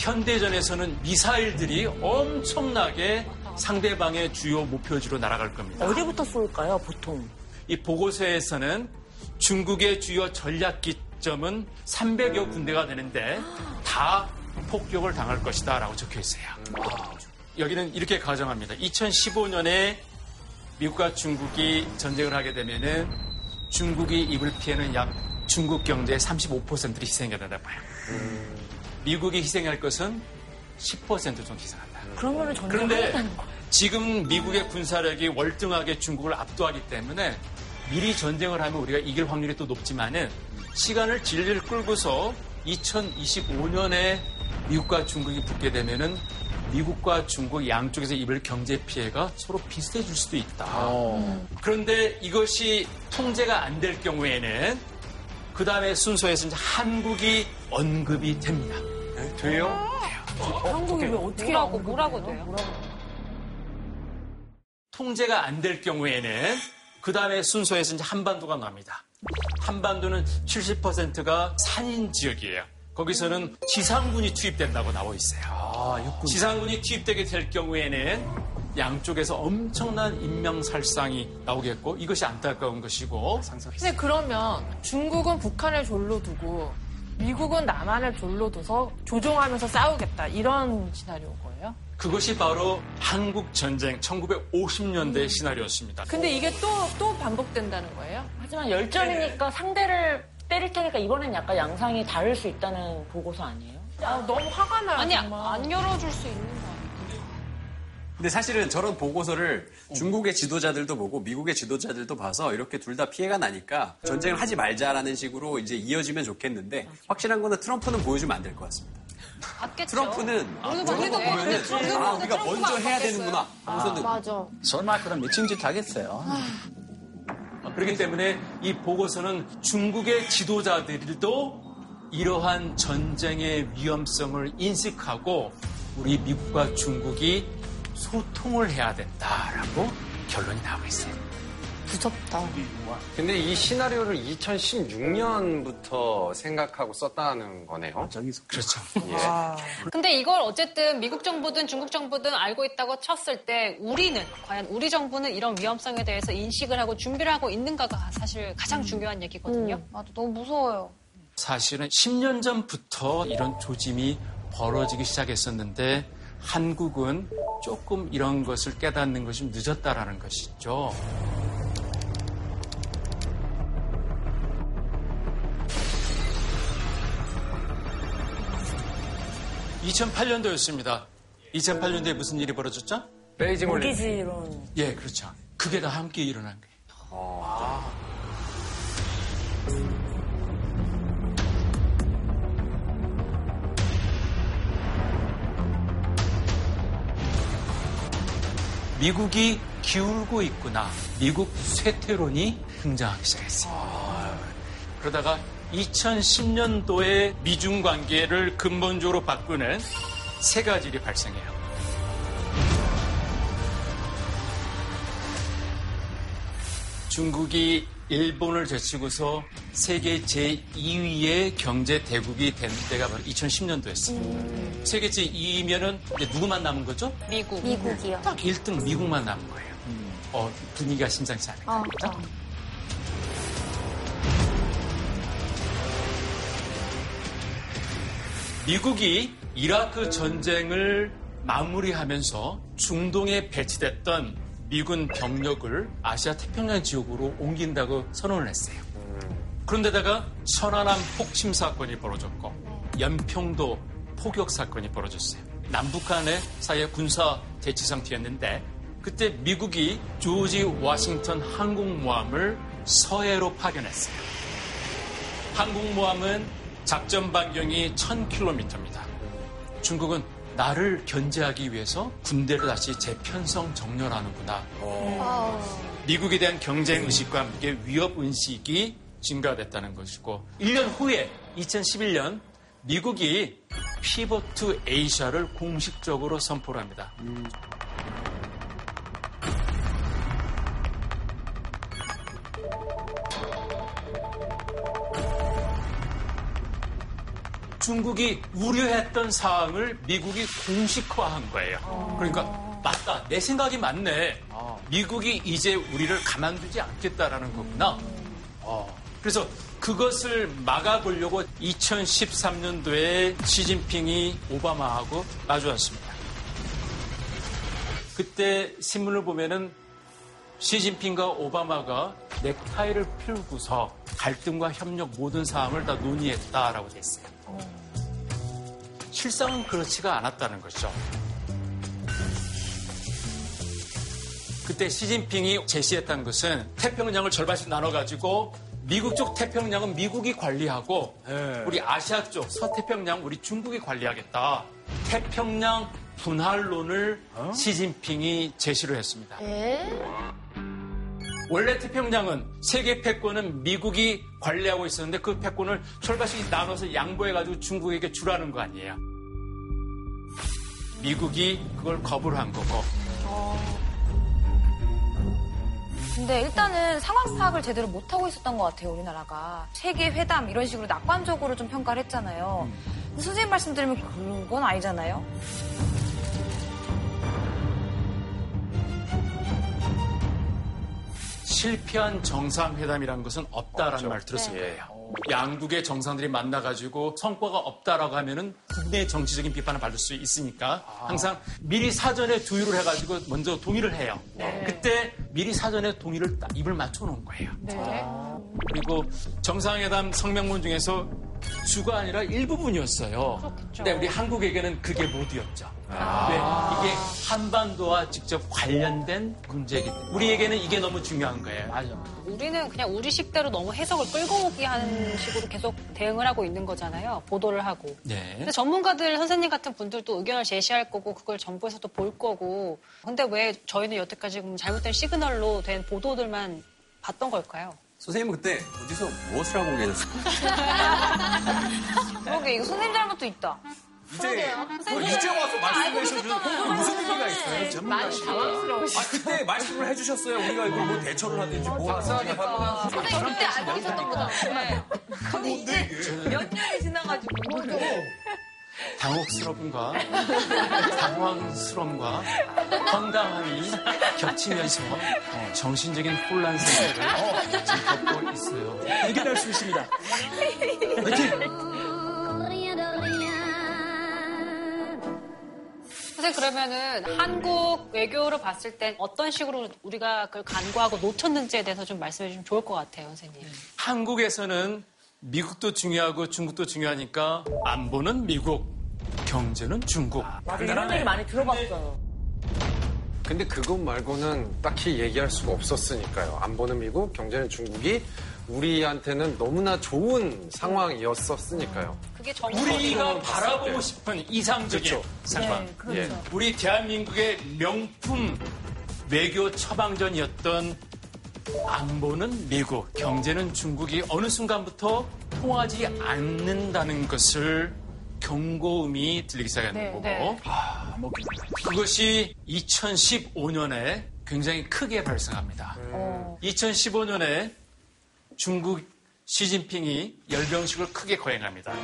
현대전에서는 미사일들이 엄청나게 상대방의 주요 목표지로 날아갈 겁니다. 어디부터 쏠까요, 보통? 이 보고서에서는 중국의 주요 전략 기점은 300여 군데가 되는데 다 폭격을 당할 것이다 라고 적혀 있어요. 여기는 이렇게 가정합니다. 2015년에 미국과 중국이 전쟁을 하게 되면은 중국이 입을 피해는 약 중국 경제의 35%를 희생해야 된다 봐요. 미국이 희생할 것은 10% 정도 희생한다. 그러면 그런데 지금 미국의 군사력이 월등하게 중국을 압도하기 때문에 미리 전쟁을 하면 우리가 이길 확률이 또 높지만은 시간을 질질 끌고서 2025년에 미국과 중국이 붙게 되면은 미국과 중국 양쪽에서 입을 경제 피해가 서로 비슷해질 수도 있다. 어. 그런데 이것이 통제가 안 될 경우에는 그 다음에 순서에서 이제 한국이 언급이 됩니다. 네, 돼요? 돼요. 한국이 왜 어떻게 뭐라고 뭐라고 돼요? 뭐라고. 통제가 안 될 경우에는 그 다음에 순서에서 이제 한반도가 나옵니다. 한반도는 70%가 산인 지역이에요. 거기서는 지상군이 투입된다고 나와 있어요. 아, 지상군이 투입되게 될 경우에는 양쪽에서 엄청난 인명살상이 나오겠고 이것이 안타까운 것이고. 근데 그러면 중국은 북한을 졸로 두고 미국은 남한을 졸로 둬서 조종하면서 싸우겠다 이런 시나리오인 거예요? 그것이 바로 한국 전쟁 1950년대 음. 시나리오였습니다. 근데 이게 또, 또 반복된다는 거예요? 하지만 열전이니까 네. 상대를 때릴 테니까 이번엔 약간 양상이 다를 수 있다는 보고서 아니에요? 아, 너무 화가 나요. 아니, 정말. 안 열어줄 수 있는 거 아니에요? 근데 사실은 저런 보고서를 중국의 지도자들도 보고 미국의 지도자들도 봐서 이렇게 둘 다 피해가 나니까 전쟁을 하지 말자라는 식으로 이제 이어지면 좋겠는데 확실한 거는 트럼프는 보여주면 안 될 것 같습니다. 받겠죠. 트럼프는 아, 저런 거 보면은 아, 우리가 먼저 해야 되는구나. 아, 맞아. 설마 그런 미친 짓 하겠어요. 아, 그렇기 때문에 이 보고서는 중국의 지도자들도 이러한 전쟁의 위험성을 인식하고 우리 미국과 중국이 소통을 해야 된다라고 결론이 나오고 있어요. 무섭다. 근데 이 시나리오를 2016년부터 생각하고 썼다는 거네요. 아, 저기서 그렇죠. 예. 아. 근데 이걸 어쨌든 미국 정부든 중국 정부든 알고 있다고 쳤을 때 우리는 과연 우리 정부는 이런 위험성에 대해서 인식을 하고 준비를 하고 있는가가 사실 가장 음. 중요한 얘기거든요. 음, 맞아, 너무 무서워요. 사실은 10년 전부터 이런 조짐이 벌어지기 시작했었는데 한국은 조금 이런 것을 깨닫는 것이 늦었다라는 것이죠. 2008년도였습니다. 2008년도에 무슨 일이 벌어졌죠? 베이징 올림픽. 모기지론. 예, 그렇죠. 그게 다 함께 일어난 거예요. 아. 미국이 기울고 있구나. 미국 쇠퇴론이 등장하기 시작했어요. 그러다가 2010년도에 미중 관계를 근본적으로 바꾸는 세 가지 일이 발생해요. 중국이 일본을 제치고서 세계 제2위의 경제 대국이 된 때가 바로 2010년도였어요. 음. 세계 제2위면은 누구만 남은 거죠? 미국. 미국이요. 딱 1등 미국만 남은 거예요. 음. 어, 분위기가 심상치 않을 어. 어. 미국이 이라크 전쟁을 마무리하면서 중동에 배치됐던 미군 병력을 아시아 태평양 지역으로 옮긴다고 선언을 했어요. 그런데다가 천안함 폭침 사건이 벌어졌고 연평도 포격 사건이 벌어졌어요. 남북 간의 사이의 군사 대치 상태였는데 그때 미국이 조지 워싱턴 항공모함을 서해로 파견했어요. 항공모함은 작전 반경이 1000km입니다. 중국은 나를 견제하기 위해서 군대를 다시 재편성 정렬하는구나. 어. 미국에 대한 경쟁 의식과 함께 위협 의식이 증가됐다는 것이고 1년 후에 2011년 미국이 Pivot to Asia를 공식적으로 선포를 합니다. 음. 중국이 우려했던 사항을 미국이 공식화한 거예요. 그러니까 맞다. 내 생각이 맞네. 미국이 이제 우리를 가만두지 않겠다라는 거구나. 그래서 그것을 막아보려고 2013년도에 시진핑이 오바마하고 마주왔습니다. 그때 신문을 보면은 시진핑과 오바마가 넥타이를 풀고서 갈등과 협력 모든 사항을 다 논의했다라고 돼 있어요. 실상은 그렇지가 않았다는 거죠. 그때 시진핑이 제시했던 것은 태평양을 절반씩 나눠가지고 미국 쪽 태평양은 미국이 관리하고 네. 우리 아시아 쪽 서태평양 우리 중국이 관리하겠다. 태평양 분할론을 어? 시진핑이 제시를 했습니다. 에? 원래 태평양은 세계 패권은 미국이 관리하고 있었는데 그 패권을 철반씩 나눠서 양보해가지고 중국에게 주라는 거 아니에요. 미국이 그걸 거부를 한 거고. 어... 근데 일단은 상황 파악을 제대로 못하고 있었던 것 같아요, 우리나라가. 세계 회담 이런 식으로 낙관적으로 좀 평가를 했잖아요. 근데 선생님 말씀 드리면 그건 아니잖아요. 실패한 정상회담이라는 것은 없다라는 말 들었을 네. 거예요. 양국의 정상들이 만나가지고 성과가 없다라고 하면은 국내 정치적인 비판을 받을 수 있으니까 아. 항상 미리 사전에 두유를 해가지고 먼저 동의를 해요. 네. 그때 미리 사전에 동의를 딱 입을 맞춰놓은 거예요. 네. 그리고 정상회담 성명문 중에서 주가 아니라 일부분이었어요. 그렇겠죠. 근데 우리 한국에게는 그게 모두였죠. 아~ 왜? 이게 한반도와 직접 관련된 문제이기 때문에 우리에게는 이게 너무 중요한 거예요. 맞아. 우리는 그냥 우리 식대로 너무 해석을 끌고 오기 하는 식으로 계속 대응을 하고 있는 거잖아요. 보도를 하고. 네. 근데 전문가들 선생님 같은 분들도 의견을 제시할 거고 그걸 정부에서 또볼 거고. 근데 왜 저희는 여태까지 잘못된 시그널로 된 보도들만 봤던 걸까요? 선생님은 그때 어디서 무엇을 하고 계셨어요? 그러게 이거 선생님 잘못도 있다. 이제 뭐 이제 와서 말씀해 주셔서 무슨 의미가 있어요? 많이 당황스러우시죠. 아 그때 말씀을 해주셨어요. 우리가 이걸 뭐 대처를 하든지 뭐 박사하게 바쁘다. 선생님 그때 알고 계셨던 거잖아요. 근데 이제 몇 년이 지나가지고 당혹스러움과 당황스러움과 황당함이 겹치면서 정신적인 혼란 상태를 지금 겪고 있어요. 이겨낼 수 있습니다. 화이팅! 선생님 그러면은 한국 외교를 봤을 때 어떤 식으로 우리가 그걸 간과하고 놓쳤는지에 대해서 좀 말씀해 주시면 좋을 것 같아요, 선생님. 한국에서는 미국도 중요하고 중국도 중요하니까 안보는 미국, 경제는 중국. 아, 맞아, 이런 얘기 많이 들어봤어요. 근데 그것 말고는 딱히 얘기할 수가 없었으니까요. 안보는 미국, 경제는 중국이 우리한테는 너무나 좋은 상황이었었으니까요. 그게 우리가 바라보고 싶은 이상적인 그렇죠. 상황. 네, 그렇죠. 예. 우리 대한민국의 명품 외교 처방전이었던 안보는 미국, 경제는 중국이 어느 순간부터 통하지 않는다는 것을 경고음이 들리기 시작하는 네, 거고 네. 아, 뭐 그것이 2015년에 굉장히 크게 발생합니다. 음. 2015년에 중국 시진핑이 열병식을 크게 거행합니다.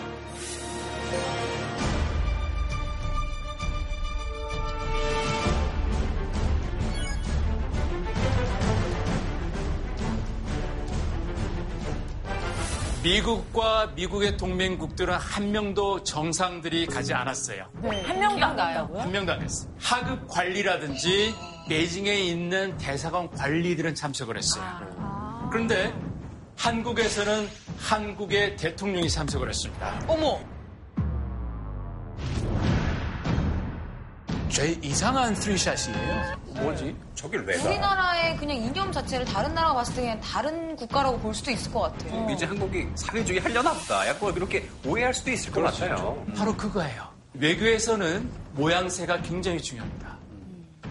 미국과 미국의 동맹국들은 한 명도 정상들이 가지 않았어요. 네, 한 명도 안 갔다고요? 한 명도 안 했어요. 하급 관리라든지 베이징에 있는 대사관 관리들은 참석을 했어요. 아. 그런데 한국에서는 한국의 대통령이 참석을 했습니다. 어머! 제일 이상한 스리샷이에요. 뭐지? 저길 왜 가? 우리나라의 그냥 이념 자체를 다른 나라가 봤을 때 그냥 다른 국가라고 볼 수도 있을 것 같아요. 음, 이제 한국이 사회주의 하려나 보다. 약간 그렇게 오해할 수도 있을 것 그렇죠. 같아요. 음. 바로 그거예요. 외교에서는 모양새가 굉장히 중요합니다.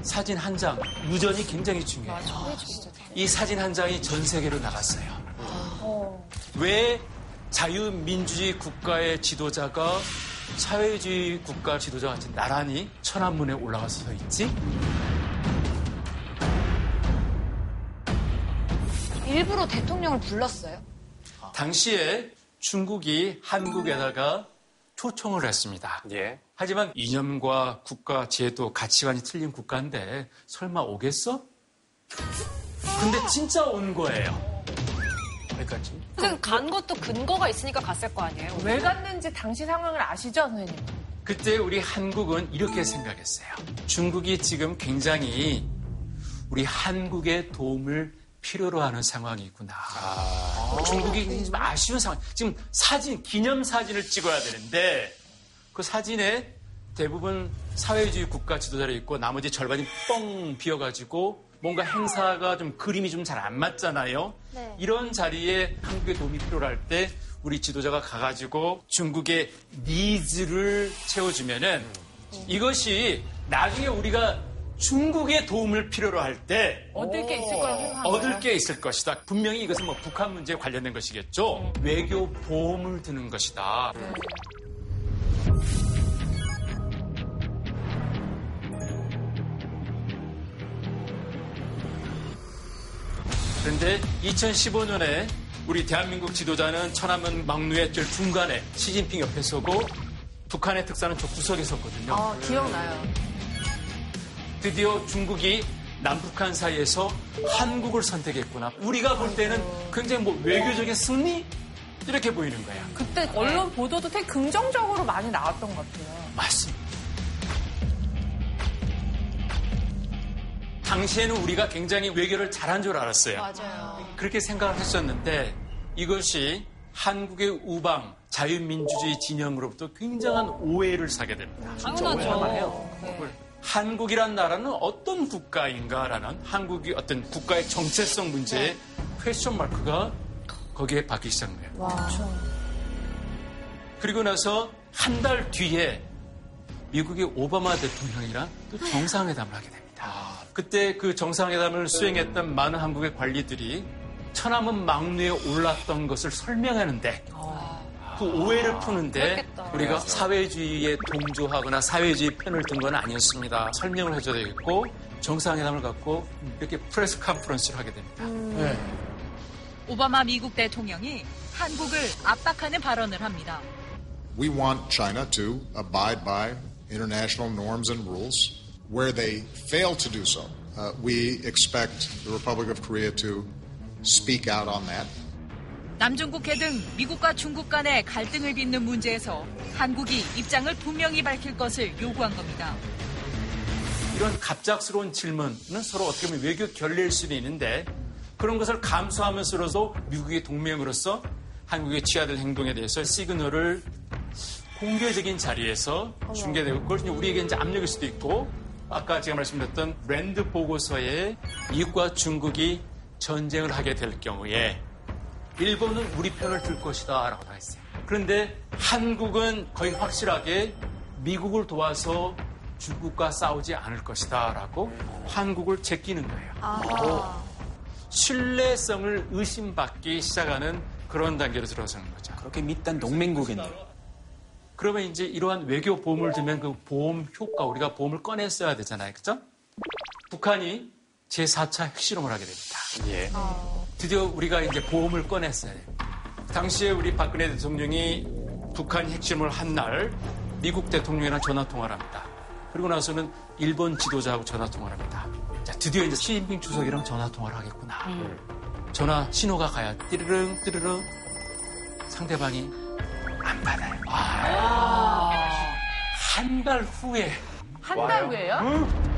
사진 한 장, 유전이 굉장히 중요해요. 이 사진 한 장이 전 세계로 나갔어요. 어. 왜 자유민주주의 국가의 지도자가 사회주의 국가 지도자 같이 나란히 천안문에 올라가서 서 있지? 일부러 대통령을 불렀어요? 당시에 중국이 한국에다가 초청을 했습니다. 예. 하지만 이념과 국가 제도 가치관이 틀린 국가인데 설마 오겠어? 근데 진짜 온 거예요. 왜까지 선생님 간 것도 근거가 있으니까 갔을 거 아니에요? 왜 갔는지 당시 상황을 아시죠, 선생님? 그때 우리 한국은 이렇게 생각했어요. 중국이 지금 굉장히 우리 한국의 도움을 필요로 하는 상황이구나. 아. 중국이 좀 아쉬운 상황. 지금 사진, 기념 사진을 찍어야 되는데 그 사진에 대부분 사회주의 국가 지도자로 있고 나머지 절반이 뻥 비어가지고 뭔가 행사가 좀 그림이 좀 잘 안 맞잖아요. 네. 이런 자리에 한국의 도움이 필요할 때 우리 지도자가 가가지고 중국의 needs를 채워주면은 음. 이것이 나중에 우리가 중국의 도움을 필요로 할 때 얻을 게 있을 거라고 생각합니다. 얻을 게 있을 것이다. 분명히 이것은 뭐 북한 문제에 관련된 것이겠죠. 네. 외교 보험을 드는 것이다. 그런데 2015년에 우리 대한민국 지도자는 천안문 막루의 저 중간에 시진핑 옆에 서고 북한의 특사는 저 구석에 섰거든요. 아, 기억나요. 드디어 중국이 남북한 사이에서 한국을 선택했구나. 우리가 볼 때는 굉장히 뭐 외교적인 승리? 이렇게 보이는 거야. 그때 언론 보도도 되게 긍정적으로 많이 나왔던 것 같아요. 맞습니다. 당시에는 우리가 굉장히 외교를 잘한 줄 알았어요. 맞아요. 그렇게 생각을 했었는데 이것이 한국의 우방 자유민주주의 진영으로부터 굉장한 오해를 사게 됩니다. 해요. 네. 한국이란 나라는 어떤 국가인가라는 한국이 어떤 국가의 정체성 문제에 퀘스천 마크가 거기에 박기 시작해요. 그렇죠. 그리고 나서 한 달 뒤에 미국의 오바마 대통령이랑 또 정상회담을 하게 됩니다. 그때 그 정상회담을 수행했던 많은 한국의 관리들이 천안문 막루에 올랐던 것을 설명하는데 그 오해를 푸는데 우리가 사회주의에 동조하거나 사회주의 편을 든 건 아니었습니다. 설명을 해줘야 되겠고 정상회담을 갖고 이렇게 프레스 컨퍼런스를 하게 됩니다. 음. 네. 오바마 미국 대통령이 한국을 압박하는 발언을 합니다. We want China to abide by international norms and rules. Where they fail to do so, uh, we expect the Republic of Korea to speak out on that. 남중국해 등 미국과 중국 간의 갈등을 빚는 문제에서 한국이 입장을 분명히 밝힐 것을 요구한 겁니다. 이런 갑작스러운 질문은 서로 어떻게 보면 외교 결례일 수도 있는데 그런 것을 감수하면서도 미국의 동맹으로서 한국의 취해야 될 행동에 대해서 시그널을 공개적인 자리에서 중계되고 그걸 우리에게 이제 압력일 수도 있고 아까 제가 말씀드렸던 랜드 보고서에 미국과 중국이 전쟁을 하게 될 경우에 일본은 우리 편을 들 것이다 라고 했어요. 그런데 한국은 거의 확실하게 미국을 도와서 중국과 싸우지 않을 것이다 라고 한국을 제끼는 거예요. 아. 신뢰성을 의심받기 시작하는 그런 단계로 들어서는 거죠. 그렇게 밑단 동맹국인데. 그러면 이제 이러한 외교 보험을 들면 그 보험 효과, 우리가 보험을 꺼냈어야 되잖아요. 그죠? 북한이 제4차 핵실험을 하게 됩니다. 예. 드디어 우리가 이제 보험을 꺼냈어요. 당시에 우리 박근혜 대통령이 북한 핵실험을 한 날 미국 대통령이랑 전화 통화를 합니다. 그리고 나서는 일본 지도자하고 전화 통화를 합니다. 자, 드디어 이제 시진핑 주석이랑 전화 통화를 하겠구나. 음. 전화 신호가 가야 띠르릉 띠르릉 상대방이 안 받아요. 아. 한달 후에 한달 후에요? 응?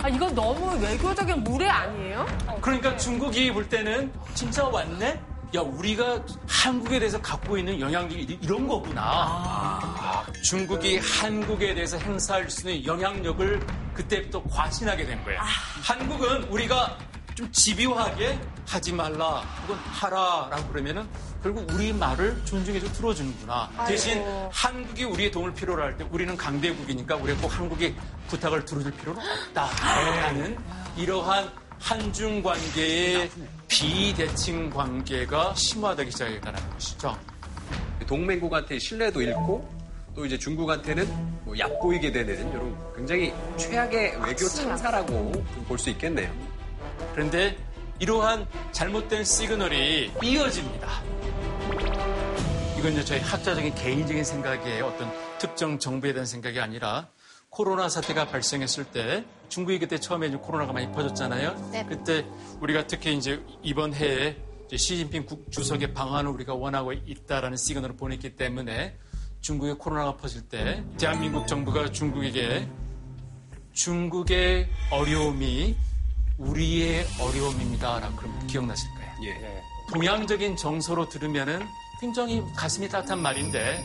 아, 이건 너무 외교적인 무례 아니에요? 그러니까 중국이 볼 때는 진짜 왔네? 야, 우리가 한국에 대해서 갖고 있는 영향력이 이런 거구나. 아. 중국이 한국에 대해서 행사할 수 있는 영향력을 그때부터 과신하게 된 거예요. 아. 한국은 우리가 좀 집요하게 하지 말라 혹은 하라라고 그러면은 결국 우리 말을 존중해서 들어주는구나. 아이고. 대신 한국이 우리의 도움을 필요로 할 때 우리는 강대국이니까 우리가 꼭 한국이 부탁을 들어줄 필요는 없다라는 이러한 한중 관계의 비대칭 관계가 심화되기 시작했다는 것이죠. 동맹국한테 신뢰도 잃고 또 이제 중국한테는 뭐 얕보이게 되는 이런 굉장히 최악의 외교 창사라고 볼 수 있겠네요. 그런데 이러한 잘못된 시그널이 이어집니다. 이건 이제 저희 학자적인 개인적인 생각이에요. 어떤 특정 정부에 대한 생각이 아니라 코로나 사태가 발생했을 때 중국이 그때 처음에 코로나가 많이 퍼졌잖아요. 네. 그때 우리가 특히 이제 이번 해에 시진핑 주석의 방안을 우리가 원하고 있다라는 시그널을 보냈기 때문에 중국에 코로나가 퍼질 때 대한민국 정부가 중국에게 중국의 어려움이 우리의 어려움입니다라고 그러면 기억나실 거예요. 예. 동양적인 정서로 들으면은 굉장히 가슴이 따뜻한 말인데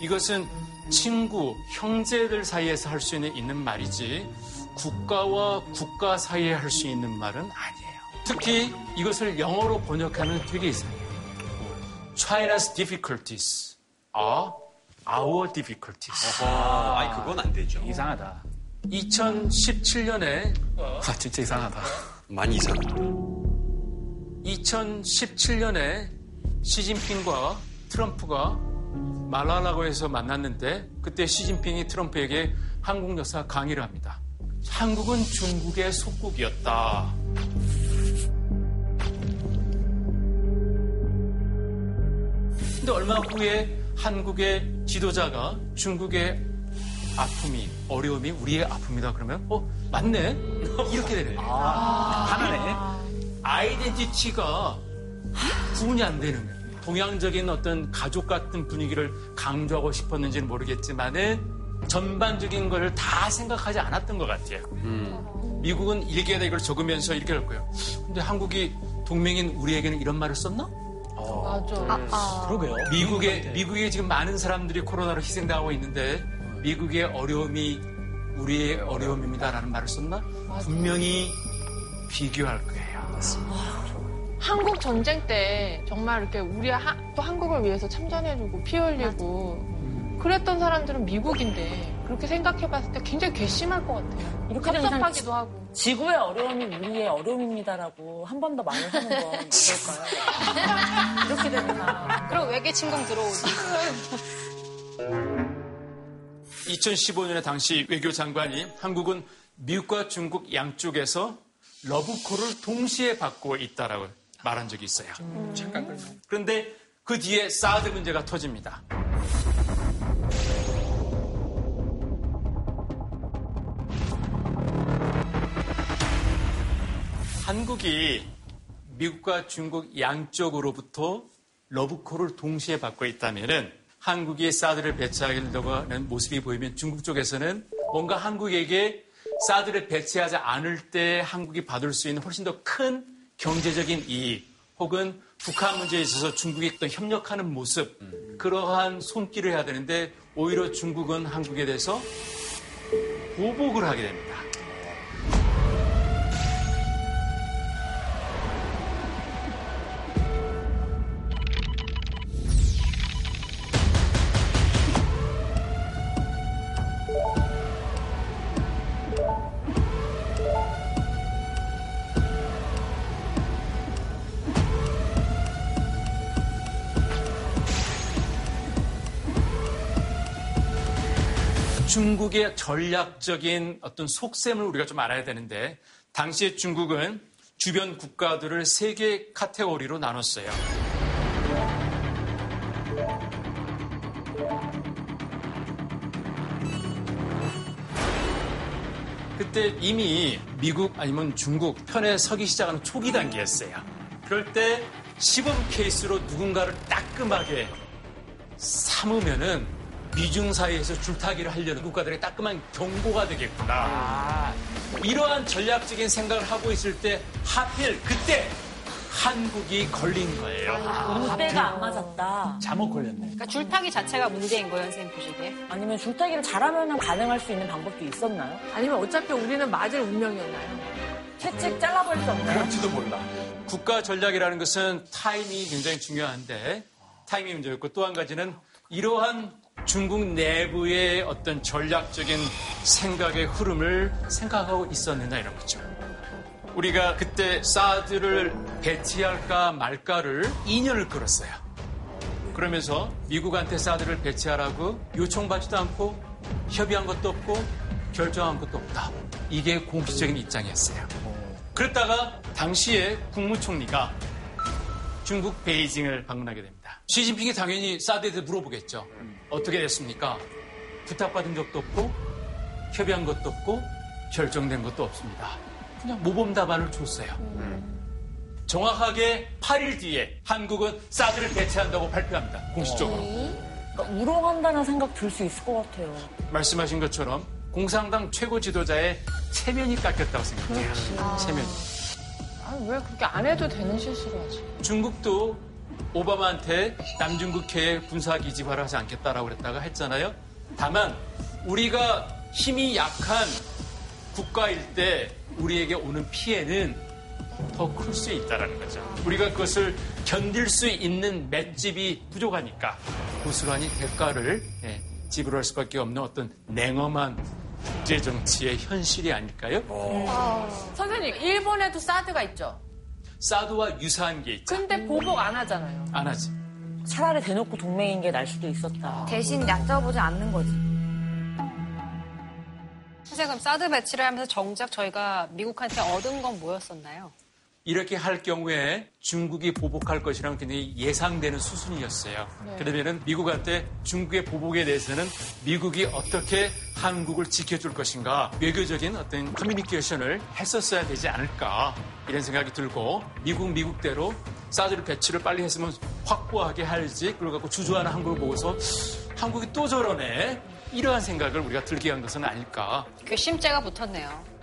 이것은 친구, 형제들 사이에서 할 수 있는, 있는 말이지 국가와 국가 사이에 할 수 있는 말은 아니에요. 특히 이것을 영어로 번역하면 되게 이상해요. China's difficulties are our difficulties. 아, 아니 그건 안 되죠. 이상하다. 2017년에 아 진짜 이상하다. 많이 이상하다. 2017년에 시진핑과 트럼프가 말라라고 해서 만났는데 그때 시진핑이 트럼프에게 한국 역사 강의를 합니다. 한국은 중국의 속국이었다. 근데 얼마 후에 한국의 지도자가 중국의 아픔이 어려움이 우리의 아픔이다 그러면 어 맞네 이렇게 되는 거예요. 아, 하나네. 아이덴티티가 구분이 안 되는 거예요. 동양적인 어떤 가족 같은 분위기를 강조하고 싶었는지는 모르겠지만은 전반적인 걸다 생각하지 않았던 것 같아요. 음. 미국은 일개에다 이걸 적으면서 이렇게 할 거예요. 근데 한국이 동맹인 우리에게는 이런 말을 썼나? 어. 맞아. 음. 아, 아. 그러게요. 미국에, 미국에 지금 많은 사람들이 코로나로 희생당하고 있는데 미국의 어려움이 우리의 어려움입니다라는 말을 썼나? 맞아. 분명히 비교할 거예요. 맞습니다. 한국 전쟁 때 정말 이렇게 우리 하, 또 한국을 위해서 참전해주고 피 흘리고 그랬던 사람들은 미국인데 그렇게 생각해봤을 때 굉장히 괘씸할 것 같아요. 이렇게 섭섭하기도 하고. 지구의 어려움이 우리의 어려움입니다라고 한 번 더 말을 하는 건 어떨까요? 이렇게 되구나. 그럼 외계 침공 들어오지. 2015년에 당시 외교장관이 한국은 미국과 중국 양쪽에서 러브콜을 동시에 받고 있다라고 말한 적이 있어요. 음. 잠깐 그런데 그 뒤에 사드 문제가 터집니다. 한국이 미국과 중국 양쪽으로부터 러브콜을 동시에 받고 있다면 한국이 사드를 배치하려고 하는 모습이 보이면 중국 쪽에서는 뭔가 한국에게 사드를 배치하지 않을 때 한국이 받을 수 있는 훨씬 더 큰 경제적인 이익 혹은 북한 문제에 있어서 중국이 또 협력하는 모습 그러한 손길을 해야 되는데 오히려 중국은 한국에 대해서 보복을 하게 됩니다. 중국의 전략적인 어떤 속셈을 우리가 좀 알아야 되는데 당시에 중국은 주변 국가들을 세 개의 카테고리로 나눴어요. 그때 이미 미국 아니면 중국 편에 서기 시작하는 초기 단계였어요. 그럴 때 시범 케이스로 누군가를 따끔하게 삼으면은 미중 사이에서 줄타기를 하려는 국가들의 따끔한 경고가 되겠구나. 이러한 전략적인 생각을 하고 있을 때 하필 그때 한국이 걸린 거예요. 때가 안 맞았다. 잘못 걸렸네. 그러니까 줄타기 자체가 문제인 거예요, 선생님 보시기에. 아니면 줄타기를 잘하면 가능할 수 있는 방법도 있었나요? 아니면 어차피 우리는 맞을 운명이었나요? 채찍 잘라버릴 수 없나요? 그럴지도 몰라. 국가 전략이라는 것은 타임이 굉장히 중요한데 타임이 문제였고 또 한 가지는 이러한 중국 내부의 어떤 전략적인 생각의 흐름을 생각하고 있었느냐 이런 거죠. 우리가 그때 사드를 배치할까 말까를 2년을 끌었어요. 그러면서 미국한테 사드를 배치하라고 요청받지도 않고 협의한 것도 없고 결정한 것도 없다. 이게 공식적인 입장이었어요. 그랬다가 당시에 국무총리가 중국 베이징을 방문하게 됩니다. 시진핑이 당연히 사드에 대해 물어보겠죠. 어떻게 됐습니까? 부탁받은 적도 없고 협의한 것도 없고 결정된 것도 없습니다. 그냥 모범 답안을 줬어요. 정확하게 8일 뒤에 한국은 사드를 배치한다고 발표합니다. 공식적으로. 그러니까 우롱한다는 생각 들 수 있을 것 같아요. 말씀하신 것처럼 공산당 최고 지도자의 체면이 깎였다고 생각해요. 체면이. 아, 왜 그렇게 안 해도 되는 실수를 하지? 중국도 오바마한테 남중국 해에 군사 기지화를 하지 않겠다라고 그랬다가 했잖아요. 다만 우리가 힘이 약한 국가일 때 우리에게 오는 피해는 더 클 수 있다라는 거죠. 우리가 그것을 견딜 수 있는 맷집이 부족하니까 고스란히 대가를 예, 지불할 수밖에 없는 어떤 냉엄한 국제 정치의 현실이 아닐까요? 선생님, 일본에도 사드가 있죠. 사드와 유사한 게 있죠. 근데 보복 안 하잖아요. 안 하지. 차라리 대놓고 동맹인 게 날 수도 있었다. 대신 얕잡아보지 않는 거지. 선생님, 그럼 사드 배치를 하면서 정작 저희가 미국한테 얻은 건 뭐였었나요? 이렇게 할 경우에 중국이 보복할 것이라는 굉장히 예상되는 수순이었어요. 네. 그러면은 미국한테 중국의 보복에 대해서는 미국이 어떻게 한국을 지켜줄 것인가 외교적인 어떤 커뮤니케이션을 했었어야 되지 않을까 이런 생각이 들고 미국 미국대로 사드를 배치를 빨리 했으면 확보하게 할지 그걸 갖고 주저하는 한국을 보고서 한국이 또 저러네 이러한 생각을 우리가 들게 한 것은 아닐까 그 심재가 붙었네요.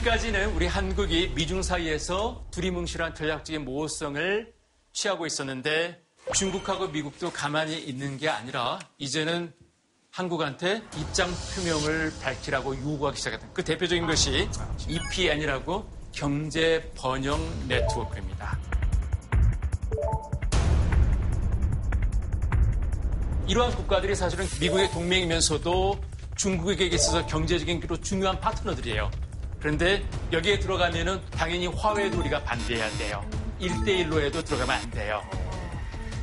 지금까지는 우리 한국이 미중 사이에서 두리뭉실한 전략적인 모호성을 취하고 있었는데 중국하고 미국도 가만히 있는 게 아니라 이제는 한국한테 입장 표명을 밝히라고 요구하기 시작했던 그 대표적인 것이 EPN이라고 경제 번영 네트워크입니다. 이러한 국가들이 사실은 미국의 동맹이면서도 중국에게 있어서 경제적인 기로 중요한 파트너들이에요. 그런데 여기에 들어가면은 당연히 화웨이도 우리가 반대해야 돼요. 1대1로 해도 들어가면 안 돼요.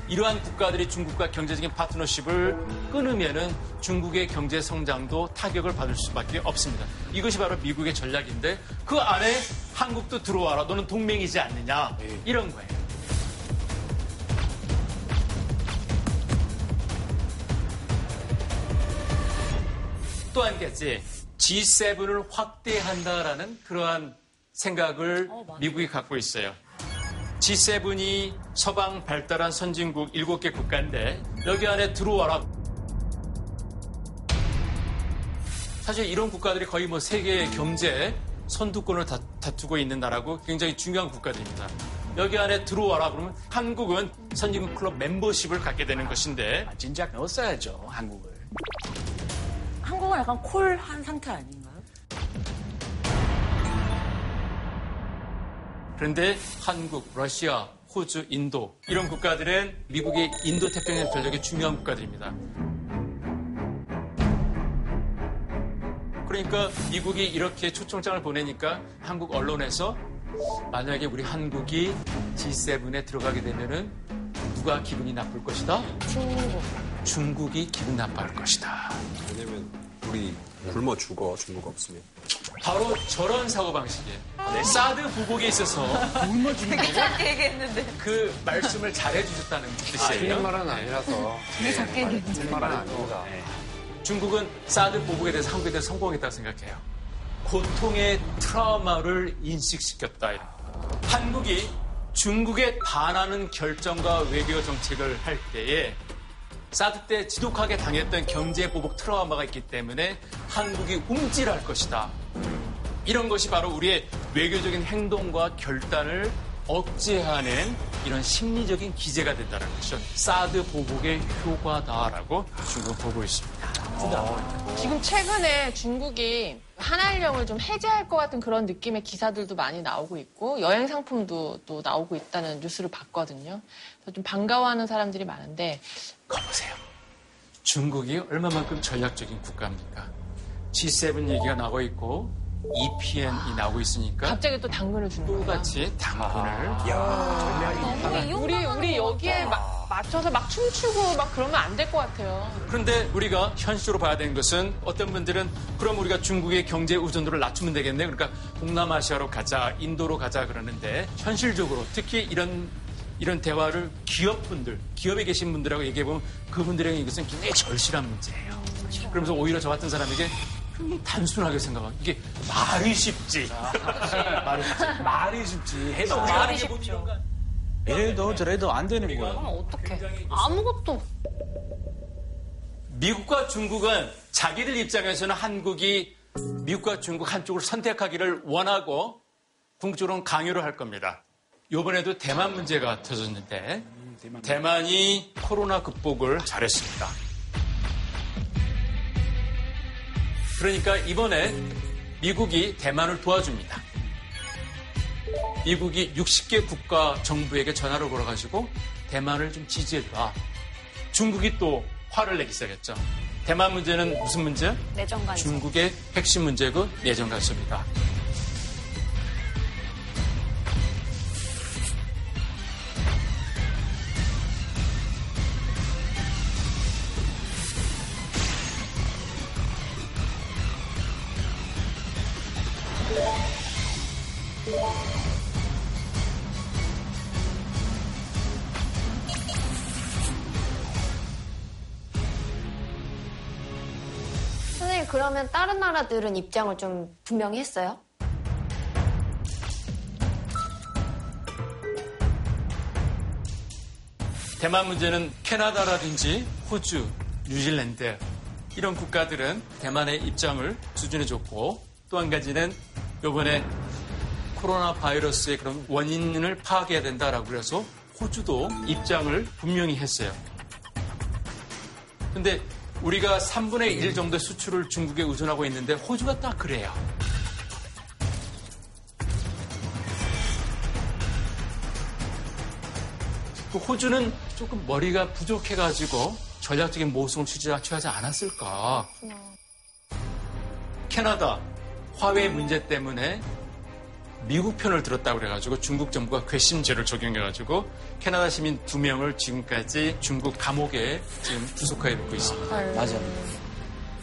이러한 국가들이 중국과 경제적인 파트너십을 끊으면은 중국의 경제 성장도 타격을 받을 수밖에 없습니다. 이것이 바로 미국의 전략인데 그 안에 한국도 들어와라. 너는 동맹이지 않느냐. 이런 거예요. 또 한 가지 G7을 확대한다라는 그러한 생각을 미국이 갖고 있어요. G7이 서방 발달한 선진국 7개 국가인데 여기 안에 들어와라. 사실 이런 국가들이 거의 뭐 세계 경제 선두권을 다, 다투고 있는 나라고 굉장히 중요한 국가들입니다. 여기 안에 들어와라 그러면 한국은 선진국 클럽 멤버십을 갖게 되는 것인데 진작 넣었어야죠 한국을. 한국은 약간 콜한 상태 아닌가요? 그런데 한국, 러시아, 호주, 인도 이런 국가들은 미국의 인도 태평양 전략의 중요한 국가들입니다. 그러니까 미국이 이렇게 초청장을 보내니까 한국 언론에서 만약에 우리 한국이 G7에 들어가게 되면은 누가 기분이 나쁠 것이다? 중국. 중국이 기분 나빠할 것이다. 왜냐면 우리 굶어 죽어 중국 없으면. 바로 저런 사고 방식이에요. 네, 사드 보복에 있어서 굶어 죽는 되게 작게 얘기했는데. 그 말씀을 잘해 주셨다는 뜻이에요. 틀린 말은 아니라서. 되게 작게 얘기했는데. 틀린 말은 아닙니다. 중국은 사드 보복에 대해서 한국에 대해서 성공했다고 생각해요. 고통의 트라우마를 인식시켰다. 한국이 중국에 반하는 결정과 외교 정책을 할 때에 사드 때 지독하게 당했던 경제 보복 트라우마가 있기 때문에 한국이 움찔할 것이다. 이런 것이 바로 우리의 외교적인 행동과 결단을 억제하는 이런 심리적인 기제가 된다는 것이죠. 사드 보복의 효과다라고 중국은 보고 있습니다. 지금 최근에 중국이 한알령을 좀 해제할 것 같은 그런 느낌의 기사들도 많이 나오고 있고 여행 상품도 또 나오고 있다는 뉴스를 봤거든요. 그래서 좀 반가워하는 사람들이 많은데 거보세요. 중국이 얼마만큼 전략적인 국가입니까? G7 얘기가 나오고 있고 EPN이 나오고 있으니까 갑자기 또 당근을 주는 거예요. 똑같이 당근을 우리, 우리, 우리 여기에 막 맞춰서 막 춤추고 막 그러면 안 될 것 같아요. 그런데 우리가 현실로 봐야 되는 것은 어떤 분들은 그럼 우리가 중국의 경제 의존도를 낮추면 되겠네. 그러니까 동남아시아로 가자, 인도로 가자 그러는데 현실적으로 특히 이런 이런 대화를 기업분들, 기업에 계신 분들하고 얘기해 보면 그분들에게 이것은 굉장히 절실한 문제예요. 그러면서 오히려 저 같은 사람에게 굉장히 단순하게 생각하고 이게 말이 쉽지. 말이 쉽지. 말이 쉽지. 해도 말이 쉽죠. 이래도 저래도 안 되는 거야. 어떻게? 아무것도. 미국과 중국은 자기들 입장에서는 한국이 미국과 중국 한쪽을 선택하기를 원하고 궁극적으로는 강요를 할 겁니다. 이번에도 대만 문제가 터졌는데 대만이 코로나 극복을 잘했습니다. 그러니까 이번에 미국이 대만을 도와줍니다. 미국이 60개 국가 정부에게 전화를 걸어가지고 대만을 좀 지지해라. 중국이 또 화를 내기 시작했죠. 대만 문제는 무슨 문제? 내정 간섭. 중국의 핵심 문제고 내정 간섭이다. 선생님, 그러면 다른 나라들은 입장을 좀 분명히 했어요? 대만 문제는 캐나다라든지 호주, 뉴질랜드 이런 국가들은 대만의 입장을 수준해줬고 또 한 가지는 이번에 코로나 바이러스의 그런 원인을 파악해야 된다라고 그래서 호주도 입장을 분명히 했어요. 근데 우리가 3분의 1 정도 수출을 중국에 의존하고 있는데 호주가 딱 그래요. 그 호주는 조금 머리가 부족해가지고 전략적인 모성을 취하지 않았을까. 캐나다 화웨이 문제 때문에 미국 편을 들었다고 그래가지고 중국 정부가 괘씸죄를 적용해가지고 캐나다 시민 두 명을 지금까지 중국 감옥에 지금 구속하게 놓고 있습니다. 맞아.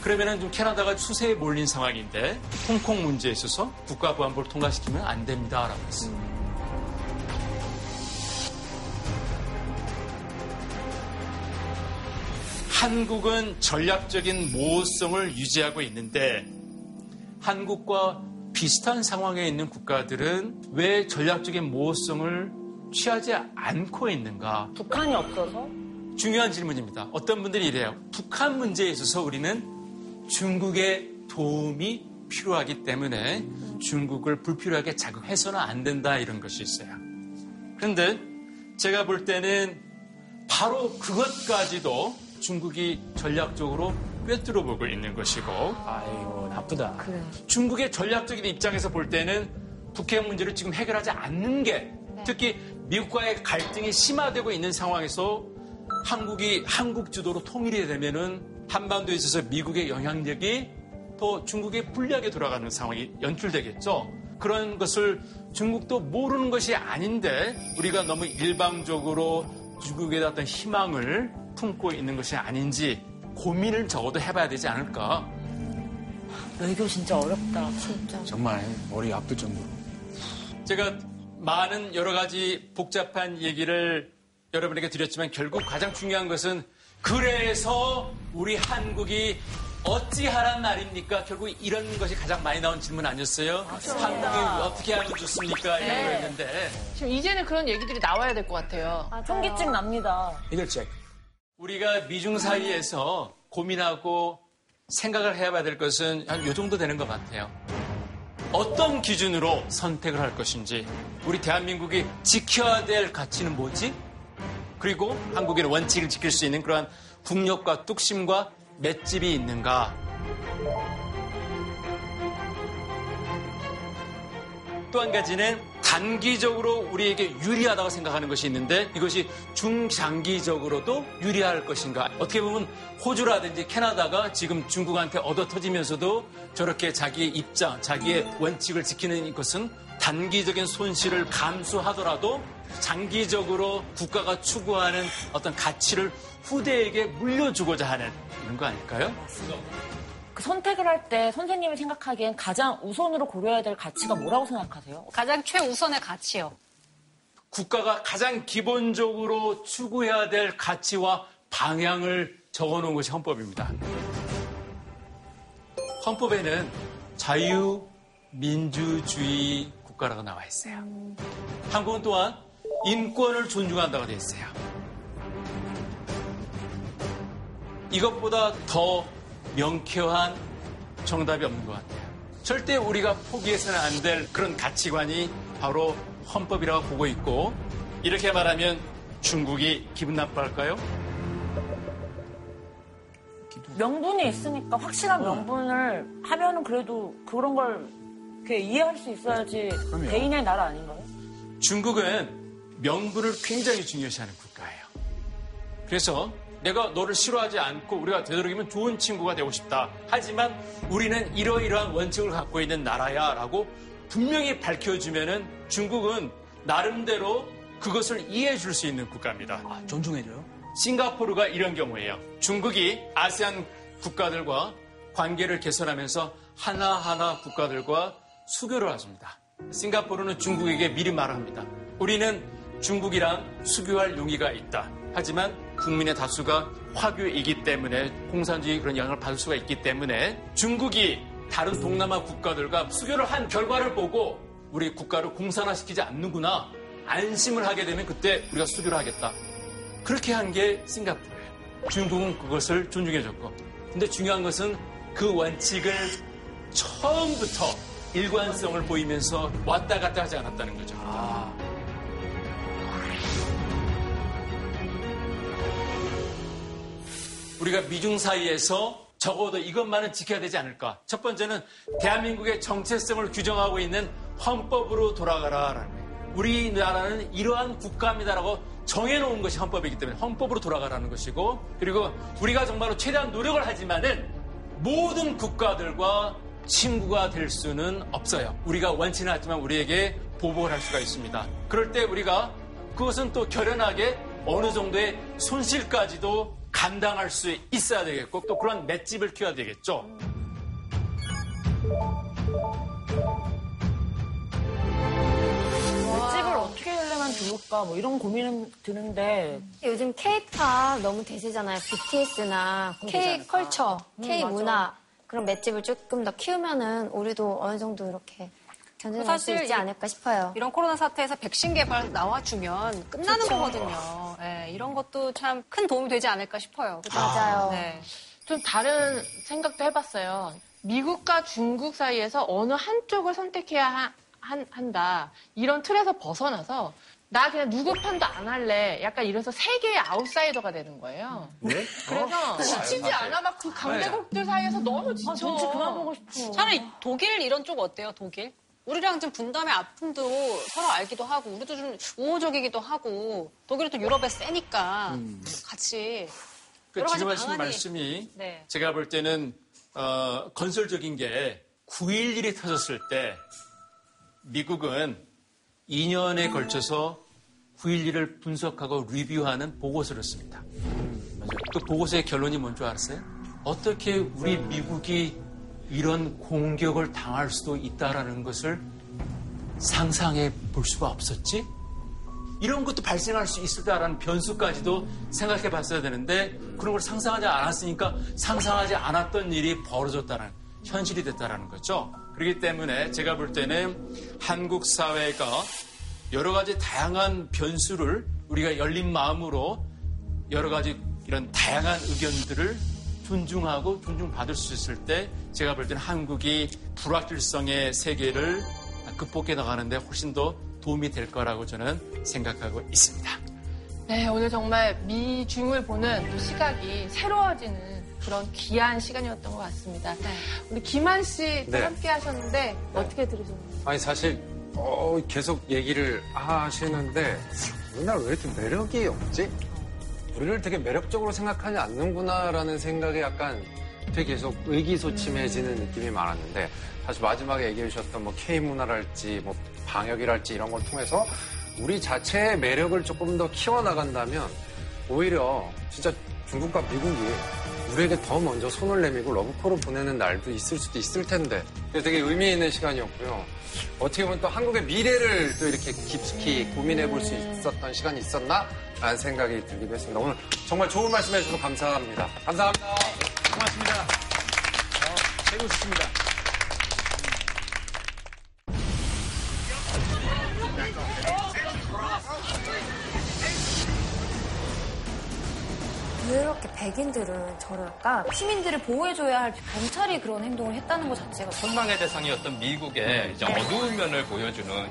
그러면은 좀 캐나다가 추세에 몰린 상황인데 홍콩 문제에 있어서 국가보안부를 통과시키면 안 됩니다라고 했습니다. 한국은 전략적인 모호성을 유지하고 있는데 한국과 비슷한 상황에 있는 국가들은 왜 전략적인 모호성을 취하지 않고 있는가? 북한이 없어서? 중요한 질문입니다. 어떤 분들이 이래요. 북한 문제에 있어서 우리는 중국의 도움이 필요하기 때문에 중국을 불필요하게 자극해서는 안 된다 이런 것이 있어요. 그런데 제가 볼 때는 바로 그것까지도 중국이 전략적으로 꿰뚫어 보고 있는 것이고 아이고 나쁘다. 중국의 전략적인 입장에서 볼 때는 북핵 문제를 지금 해결하지 않는 게 특히 미국과의 갈등이 심화되고 있는 상황에서 한국이 한국 주도로 통일이 되면은 한반도에 있어서 미국의 영향력이 또 중국에 불리하게 돌아가는 상황이 연출되겠죠. 그런 것을 중국도 모르는 것이 아닌데 우리가 너무 일방적으로 중국에 어떤 희망을 품고 있는 것이 아닌지 고민을 적어도 해봐야 되지 않을까. 외교 진짜 어렵다. 진짜. 정말 머리 아플 정도로. 제가 많은 여러 가지 복잡한 얘기를 여러분에게 드렸지만 결국 가장 중요한 것은 그래서 우리 한국이 어찌하란 말입니까? 결국 이런 것이 가장 많이 나온 질문 아니었어요? 한국이 어떻게 하면 좋습니까? 이런 네. 거였는데. 지금 이제는 그런 얘기들이 나와야 될 것 같아요. 현기증 납니다. 해결책. 우리가 미중 사이에서 고민하고 생각을 해봐야 될 것은 한 요 정도 되는 것 같아요. 어떤 기준으로 선택을 할 것인지, 우리 대한민국이 지켜야 될 가치는 뭐지? 그리고 한국의 원칙을 지킬 수 있는 그러한 국력과 뚝심과 맷집이 있는가? 또 한 가지는 단기적으로 우리에게 유리하다고 생각하는 것이 있는데 이것이 중장기적으로도 유리할 것인가. 어떻게 보면 호주라든지 캐나다가 지금 중국한테 얻어 터지면서도 저렇게 자기의 입장, 자기의 원칙을 지키는 것은 단기적인 손실을 감수하더라도 장기적으로 국가가 추구하는 어떤 가치를 후대에게 물려주고자 하는 이런 거 아닐까요? 그 선택을 할 때 선생님이 생각하기엔 가장 우선으로 고려해야 될 가치가 뭐라고 생각하세요? 가장 최우선의 가치요. 국가가 가장 기본적으로 추구해야 될 가치와 방향을 적어놓은 것이 헌법입니다. 헌법에는 자유 민주주의 국가라고 나와 있어요. 한국은 또한 인권을 존중한다고 되어 있어요. 이것보다 더 명쾌한 정답이 없는 것 같아요. 절대 우리가 포기해서는 안 될 그런 가치관이 바로 헌법이라고 보고 있고 이렇게 말하면 중국이 기분 나빠할까요? 명분이 있으니까 확실한 명분을 하면은 그래도 그런 걸 이해할 수 있어야지 그럼요. 개인의 나라 아닌가요? 중국은 명분을 굉장히 중요시하는 국가예요. 그래서 내가 너를 싫어하지 않고 우리가 되도록이면 좋은 친구가 되고 싶다. 하지만 우리는 이러이러한 원칙을 갖고 있는 나라야 라고 분명히 밝혀주면은 중국은 나름대로 그것을 이해해 줄 수 있는 국가입니다. 존중해줘요? 싱가포르가 이런 경우예요. 중국이 아세안 국가들과 관계를 개선하면서 하나하나 국가들과 수교를 하십니다. 싱가포르는 중국에게 미리 말합니다. 우리는 중국이랑 수교할 용의가 있다. 하지만 국민의 다수가 화교이기 때문에 공산주의 그런 영향을 받을 수가 있기 때문에 중국이 다른 동남아 국가들과 수교를 한 결과를 보고 우리 국가를 공산화시키지 않는구나 안심을 하게 되면 그때 우리가 수교를 하겠다. 그렇게 한 게 싱가포르예요. 중국은 그것을 존중해줬고. 근데 중요한 것은 그 원칙을 처음부터 일관성을 보이면서 왔다 갔다 하지 않았다는 거죠. 우리가 미중 사이에서 적어도 이것만은 지켜야 되지 않을까. 첫 번째는 대한민국의 정체성을 규정하고 있는 헌법으로 돌아가라라는 거예요. 우리나라는 이러한 국가입니다라고 정해놓은 것이 헌법이기 때문에 헌법으로 돌아가라는 것이고 그리고 우리가 정말로 최대한 노력을 하지만은 모든 국가들과 친구가 될 수는 없어요. 우리가 원치는 않지만 우리에게 보복을 할 수가 있습니다. 그럴 때 우리가 그것은 또 결연하게 어느 정도의 손실까지도 감당할 수 있어야 되겠고 또 그런 맷집을 키워야 되겠죠. 맷집을 어떻게 하려면 좋을까 뭐 이런 고민은 드는데 요즘 K-팝 너무 대세잖아요. BTS나 K 컬처, K 음, 맞아. 문화 그런 맷집을 조금 더 키우면은 우리도 어느 정도 이렇게 견뎌낼 수 있지 이- 않을까 싶어요. 이런 코로나 사태에서 백신 개발 나와주면 끝나는 좋죠. 거거든요. 예, 이런 것도 참 큰 도움이 되지 않을까 싶어요. 그죠? 맞아요. 네. 좀 다른 생각도 해봤어요. 미국과 중국 사이에서 어느 한쪽을 선택해야 하- 한, 한다. 이런 틀에서 벗어나서 나 그냥 누구 편도 안 할래. 약간 이래서 세계의 아웃사이더가 되는 거예요. 네? 그래서 지치지 않아. 막 그 강대국들 사이에서 너무 지쳐. 정치 그만 보고 싶어. 차라리 독일 이런 쪽 어때요? 독일? 우리랑 좀 분담의 아픔도 서로 알기도 하고 우리도 좀 우호적이기도 하고 독일은 또 유럽에 세니까 음. 같이 그 여러 가지 지금 하신 방안이- 말씀이 네. 제가 볼 때는 어, 건설적인 게 9.11이 터졌을 때 미국은 2년에 걸쳐서 9.11을 분석하고 리뷰하는 보고서를 씁니다. 그 보고서의 결론이 뭔 줄 알았어요? 어떻게 우리 미국이 이런 공격을 당할 수도 있다라는 것을 상상해 볼 수가 없었지? 이런 것도 발생할 수 있을까라는 변수까지도 생각해 봤어야 되는데 그런 걸 상상하지 않았으니까 상상하지 않았던 일이 벌어졌다는 현실이 됐다라는 거죠. 그렇기 때문에 제가 볼 때는 한국 사회가 여러 가지 다양한 변수를 우리가 열린 마음으로 여러 가지 이런 다양한 의견들을 존중하고 존중받을 수 있을 때 제가 볼 때는 한국이 불확실성의 세계를 극복해 나가는데 훨씬 더 도움이 될 거라고 저는 생각하고 있습니다. 네, 오늘 정말 미중을 보는 또 시각이 새로워지는 그런 귀한 시간이었던 것 같습니다. 우리 김한 씨도 네. 함께 하셨는데 어떻게 들으셨나요? 아니 사실 어, 계속 얘기를 하시는데 우리나라 왜 이렇게 매력이 없지? 우리를 되게 매력적으로 생각하지 않는구나라는 생각에 약간 되게 계속 의기소침해지는 느낌이 많았는데 사실 마지막에 얘기해 주셨던 뭐 K 문화랄지 뭐 방역이랄지 이런 걸 통해서 우리 자체의 매력을 조금 더 키워나간다면 오히려 진짜 중국과 미국이 우리에게 더 먼저 손을 내밀고 러브콜을 보내는 날도 있을 수도 있을 텐데 되게 의미 있는 시간이었고요. 어떻게 보면 또 한국의 미래를 또 이렇게 깊숙이 고민해 볼 수 있었던 시간이 있었나? 라는 생각이 들기도 했습니다. 오늘 정말 좋은 말씀 해주셔서 감사합니다. 감사합니다. 고맙습니다. 어, 최고 좋습니다. 왜 이렇게 백인들은 저럴까? 시민들을 보호해줘야 할 경찰이 그런 행동을 했다는 것 자체가 선망의 대상이었던 미국의 이제 어두운 면을 보여주는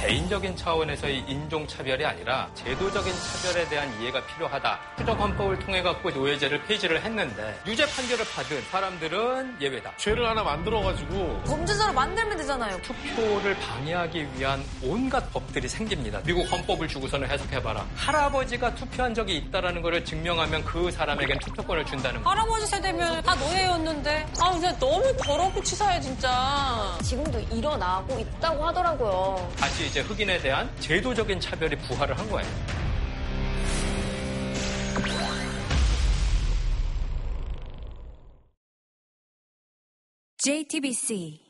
개인적인 차원에서의 인종차별이 아니라 제도적인 차별에 대한 이해가 필요하다. 추적 헌법을 통해 갖고 노예제를 폐지를 했는데 유죄 판결을 받은 사람들은 예외다. 죄를 하나 만들어가지고 범죄자로 만들면 되잖아요. 투표를 방해하기 위한 온갖 법들이 생깁니다. 미국 헌법을 주고서는 해석해봐라. 할아버지가 투표한 적이 있다라는 것을 증명하면 그 사람에겐 투표권을 준다는 거. 할아버지 세대면 다 노예였는데 아 진짜 너무 더럽고 치사해 진짜 지금도 일어나고 있다고 하더라고요. 다시 이제 흑인에 대한 제도적인 차별이 부활을 한 거예요. JTBC